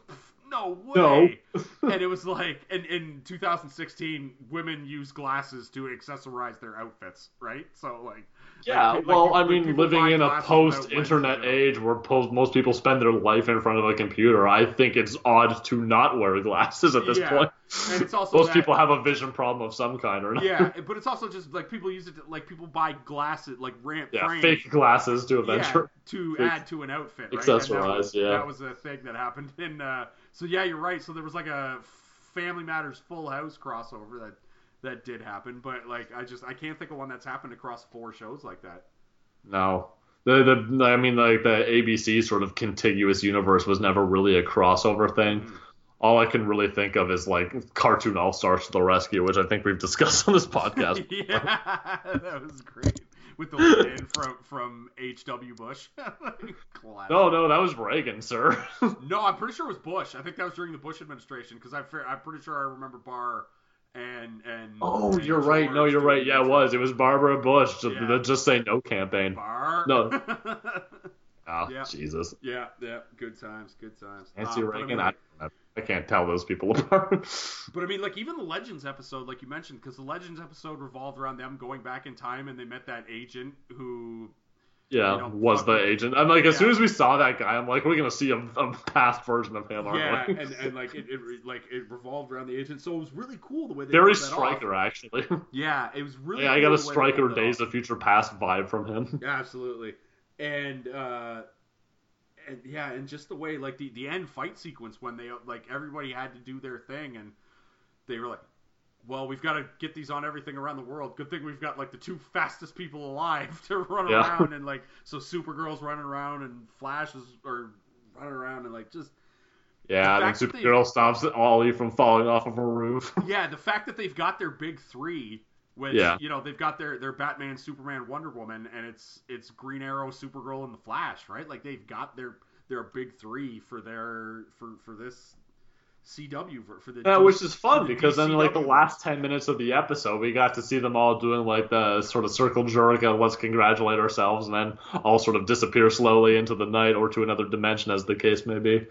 "No way." and it was like, and in 2016, women use glasses to accessorize their outfits, right? So like, Yeah, like, well, like, I mean, living in a glasses without lenses, post-internet age where post, most people spend their life in front of a computer, I think it's odd to not wear glasses at this Yeah, point. and it's also most that- people have a vision problem of some kind or another. yeah, but it's also just like people use it to, like people buy glasses like ramp Yeah, frames. fake glasses to yeah, eventually. to fake- add to an outfit, right? That accessorize, was, yeah. That was a thing that happened. And uh, so yeah, you're right. So there was like a Family Matters Full House crossover that that did happen, but like I just I can't think of one that's happened across four shows like that. No. The, the I mean like the ABC sort of contiguous universe was never really a crossover thing. Mm-hmm. All I can really think of is like cartoon all stars to the rescue, which I think we've discussed on this podcast. yeah, that was great with the lead in from from H.W. Bush. No, no, that was Reagan, sir. No, I'm pretty sure it was Bush. I think that was during the Bush administration because I'm I'm pretty sure I remember Barr and and. oh, and you're right. No, you're right. Yeah, it was. It was Barbara Bush. Yeah. the Just Say No campaign. Barr. No. Oh, Yeah. Jesus. yeah, yeah. Good times, good times. Nancy Um, but I Reagan. mean, I, I can't tell those people apart. But I mean, like even the Legends episode, like you mentioned, because the Legends episode revolved around them going back in time, and they met that agent who. Yeah, You know, was the fucking- agent. I'm like, as Yeah. soon as we saw that guy, I'm like, we're gonna see a, a past version of him, Yeah, we? and, and like it, it like it revolved around the agent, so it was really cool the way they Very Stryker, off. actually. Yeah, it was really. yeah, I got a the way they Stryker Days of Future Past vibe from him. Yeah, absolutely. And uh and yeah, and just the way like the the end fight sequence when they like everybody had to do their thing and they were like well, we've got to get these on everything around the world. Good thing we've got like the two fastest people alive to run Yeah. around and like so Supergirl's running around and Flash is or running around and like just Yeah, and that they- Supergirl stops Ollie from falling off of a roof. yeah, the fact that they've got their big three, which Yeah. you know they've got their their Batman, Superman, Wonder Woman, and it's it's Green Arrow, Supergirl, and the Flash, right? Like they've got their their big three for their for for this CW for, for the Yeah, which is fun because then like the last ten minutes of the episode, we got to see them all doing like the sort of circle jerk and let's congratulate ourselves, and then all sort of disappear slowly into the night or to another dimension, as the case may be.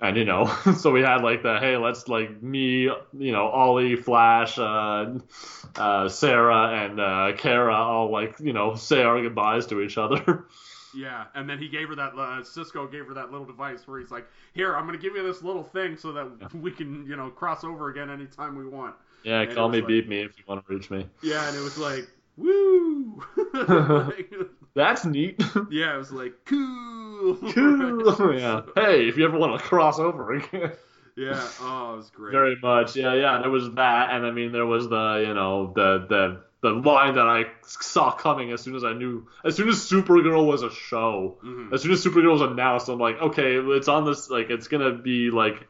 And you know, so we had like the hey, let's like me, you know, Ollie, Flash, uh, uh, Sara, and uh, Kara all like you know say our goodbyes to each other. Yeah, and then he gave her that. Uh, Cisco gave her that little device where he's like, "Here, I'm gonna give you this little thing so that we can, you know, cross over again anytime we want." yeah, And call me, like- beat me if you want to reach me. Yeah, and it was like, "Woo!" Like, That's neat. yeah, it was like, "Cool." cool. yeah. Hey, if you ever want to cross over again. Yeah. Oh, it was great. Very much, yeah, yeah. There was that, and I mean, there was the, you know, the the the line that I saw coming as soon as I knew, as soon as Supergirl was a show, Mhm. as soon as Supergirl was announced, I'm like, okay, it's on this, like, it's gonna be like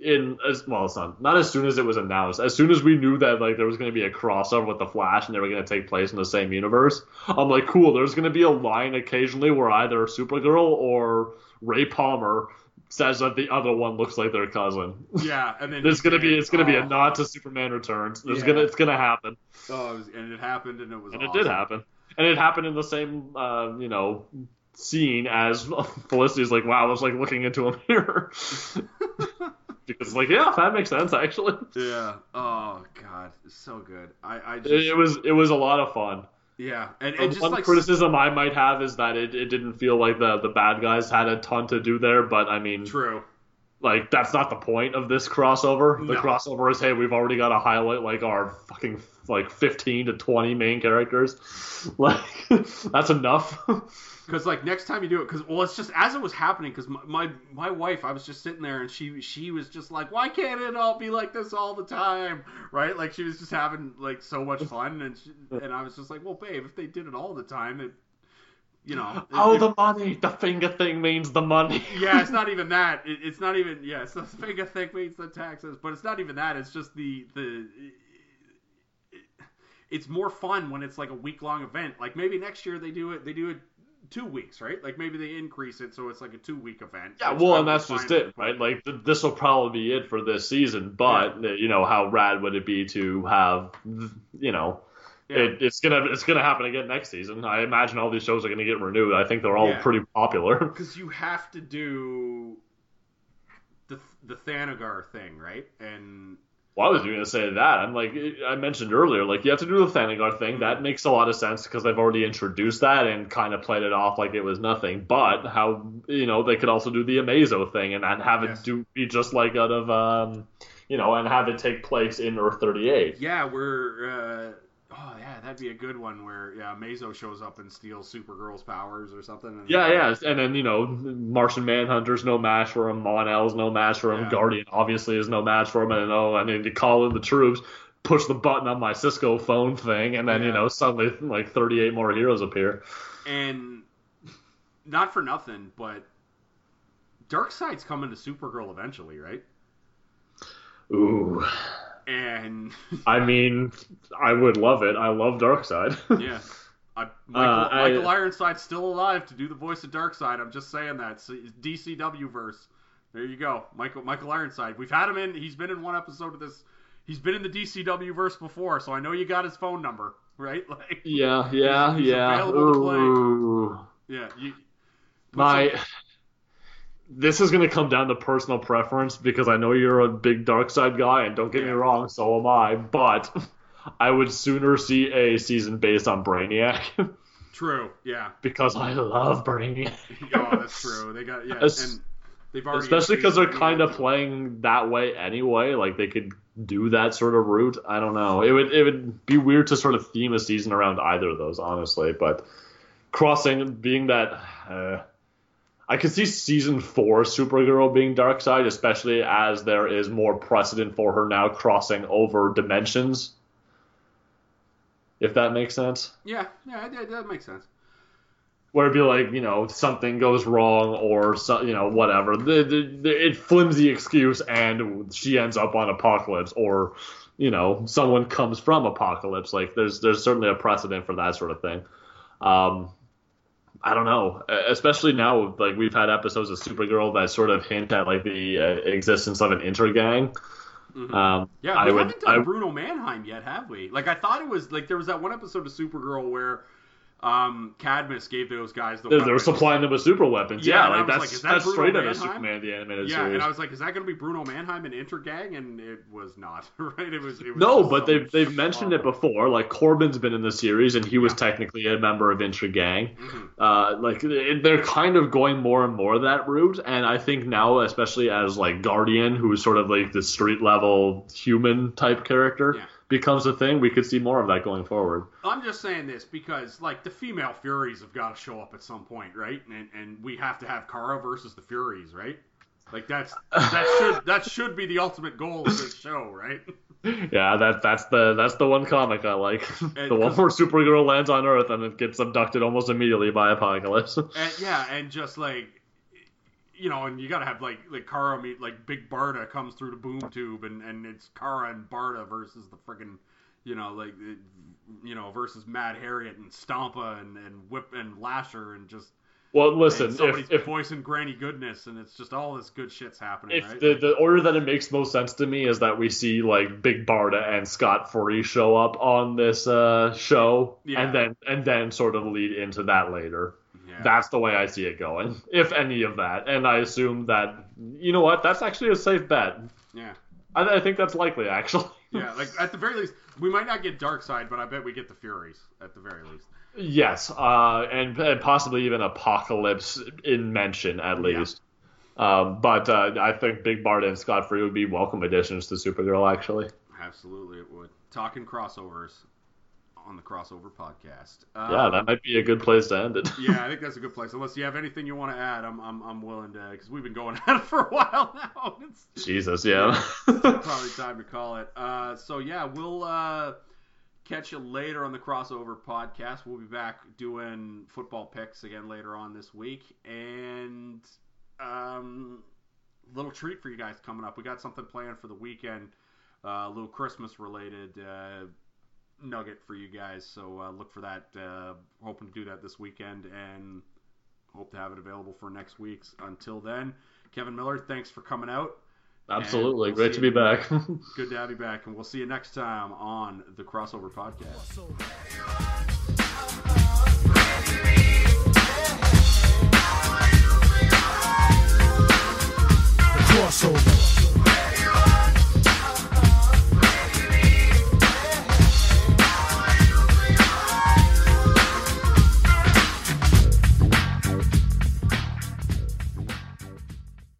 in as well, it's not not as soon as it was announced, as soon as we knew that like there was gonna be a crossover with the Flash and they were gonna take place in the same universe, I'm like, cool. There's gonna be a line occasionally where either Supergirl or Ray Palmer says that the other one looks like their cousin. Yeah, and then There's gonna be it's gonna be a Oh. nod to Superman Returns. There's Yeah. gonna it's gonna happen, Oh, it was, and it happened, and it was. and it did happen, and it happened in the same uh, you know scene as Felicity's like, wow, I was like looking into a mirror. because like yeah, that makes sense actually. Yeah. Oh god, it's so good. I I just It, it was it was a lot of fun. Yeah, and, and just One like criticism I might have is that it, it didn't feel like the the bad guys had a ton to do there, but I mean, true. like that's not the point of this crossover. The No. crossover is hey, we've already got to highlight like our fucking like 15 to 20 main characters. Like that's enough. Because like next time you do it, because well, it's just as it was happening. Because my, my my wife, I was just sitting there, and she she was just like, why can't it all be like this all the time, right? Like she was just having like so much fun, and she, and I was just like, well, babe, if they did it all the time, it, you know, oh, it- the money. The finger thing means the money. yeah, it's not even that. It, it's not even yeah. It's the finger thing means the taxes, but it's not even that. It's just the the. It's more fun when it's like a week long event. Like maybe next year they do it. They do it two weeks, right? Like maybe they increase it so it's like a two week event. Yeah, well, and that's just it, right? Like th- this will probably be it for this season, but uh, you know how rad would it be to have, you know, Yeah. it, it's gonna it's gonna happen again next season. I imagine all these shows are gonna get renewed. I think they're all Yeah. pretty popular. because you have to do the the Thanagar thing, right? And Well, I was going to say that. I'm like I mentioned earlier, like you have to do the Thanagar thing. That makes a lot of sense because they've already introduced that and kind of played it off like it was nothing. But how you know they could also do the Amazo thing and, and have it do be just like out of um, you know, and have it take place in Earth 38. yeah, we're uh, oh yeah, that'd be a good one where yeah, Mazo shows up and steals Supergirl's powers or something. And Yeah, yeah, and then you know, Martian Manhunter's no match for him. Mon-El's no match for him. Yeah. Guardian obviously is no match for him. And oh, I need to call in the troops, push the button on my Cisco phone thing, and then you know suddenly like 38 more heroes appear. And not for nothing, but Darkseid's coming to Supergirl eventually, right? Ooh, And I mean, I would love it. I love Darkseid. yeah. I, Michael, Uh, I- Michael Ironside's still alive to do the voice of Darkseid. I'm just saying that. So, DCW verse. There you go. Michael Michael Ironside. We've had him in. He's been in one episode of this. He's been in the DCW verse before, so I know you got his phone number, right? Like, yeah, yeah, He's yeah. available to play. Yeah. You, My some- this is going to come down to personal preference because I know you're a big Darkseid guy, and don't get me wrong, so am I. But I would sooner see a season based on Brainiac true. Yeah. because I love Brainiac. Oh, that's true. They got yeah, Es- and they've already Especially because they're kind of playing that way anyway. Like they could do that sort of route. I don't know. It would it would be weird to sort of theme a season around either of those, honestly. But crossing being that. Uh, I could see season four Supergirl being Darkseid, especially as there is more precedent for her now crossing over dimensions. If that makes sense. Yeah, yeah, that, that makes sense. Where it'd be like, you know, something goes wrong or, so, you know, whatever. The, the, the, it flimsy excuse and she ends up on Apokolips or, you know, someone comes from Apokolips. Like, there's there's certainly a precedent for that sort of thing. Um, I don't know, e- especially now, like we've had episodes of Supergirl that sort of hint at like the uh, existence of an intergang. Mhm. Um, Yeah, I we would, haven't done I, Bruno Mannheim yet, have we? Like I thought it was like there was that one episode of Supergirl where um, Cadmus gave those guys the they're, they're supplying them with super weapons. Yeah, Yeah, like that's like, that that's Bruno straight out of Superman the animated Yeah, series. and I was like, is that going to be Bruno Mannheim and Intergang? And it was not, right? It was. It was No, but they've they've mentioned it before. Like Corben's been in the series, and he was Yeah. technically a member of Intergang. Mhm. Uh, like they're kind of going more and more that route, and I think now, especially as like Guardian, who's sort of like the street level human type character, Yeah. Becomes a thing. We could see more of that going forward. I'm just saying this because like the female Furies have got to show up at some point, right? And and we have to have Kara versus the Furies, right? Like that's that should that should be the ultimate goal of this show, right? Yeah, that that's the that's the one comic I like. the one where Supergirl lands on Earth and it gets abducted almost immediately by Apokolips. And yeah, and just like you know, and you gotta have like like Kara meet like Big Barda comes through the boom tube, and and it's Kara and Barda versus the friggin' you know like you know versus Mad Harriet and Stompa and and Whip and Lasher and just well, listen, if, if voicing Granny Goodness, and it's just all this good shit's happening, if right? the, the order that it makes most sense to me is that we see like Big Barda and Scott Free show up on this uh, show, Yeah. and then and then sort of lead into that later. Yeah. That's the way I see it going, if any of that. And I assume that, you know what, that's actually a safe bet. yeah. I, I think that's likely, actually. Yeah, like at the very least, we might not get Darkseid, but I bet we get the Furies at the very least. yes, uh, and, and possibly even Apokolips in mention, at least. Um, but uh, I think Big Bart and Scott Free would be welcome additions to Supergirl, actually. Absolutely, it would. Talking crossovers on the crossover podcast. Yeah, Um, that might be a good place to end it. yeah, I think that's a good place. Unless you have anything you want to add, I'm I'm, I'm willing to because we've been going at it for a while now. It's Jesus, yeah. probably time to call it. Uh, so yeah, we'll uh, catch you later on the crossover podcast. We'll be back doing football picks again later on this week, and um, little treat for you guys coming up. We got something planned for the weekend, uh, a little Christmas related nugget for you guys. So uh, look for that. Uh, hoping to do that this weekend and hope to have it available for next week's. Until then, Kevin Miller, thanks for coming out. Absolutely. We'll Great to be you. back. Good to have you back. And we'll see you next time on the Crossover Podcast. crossover.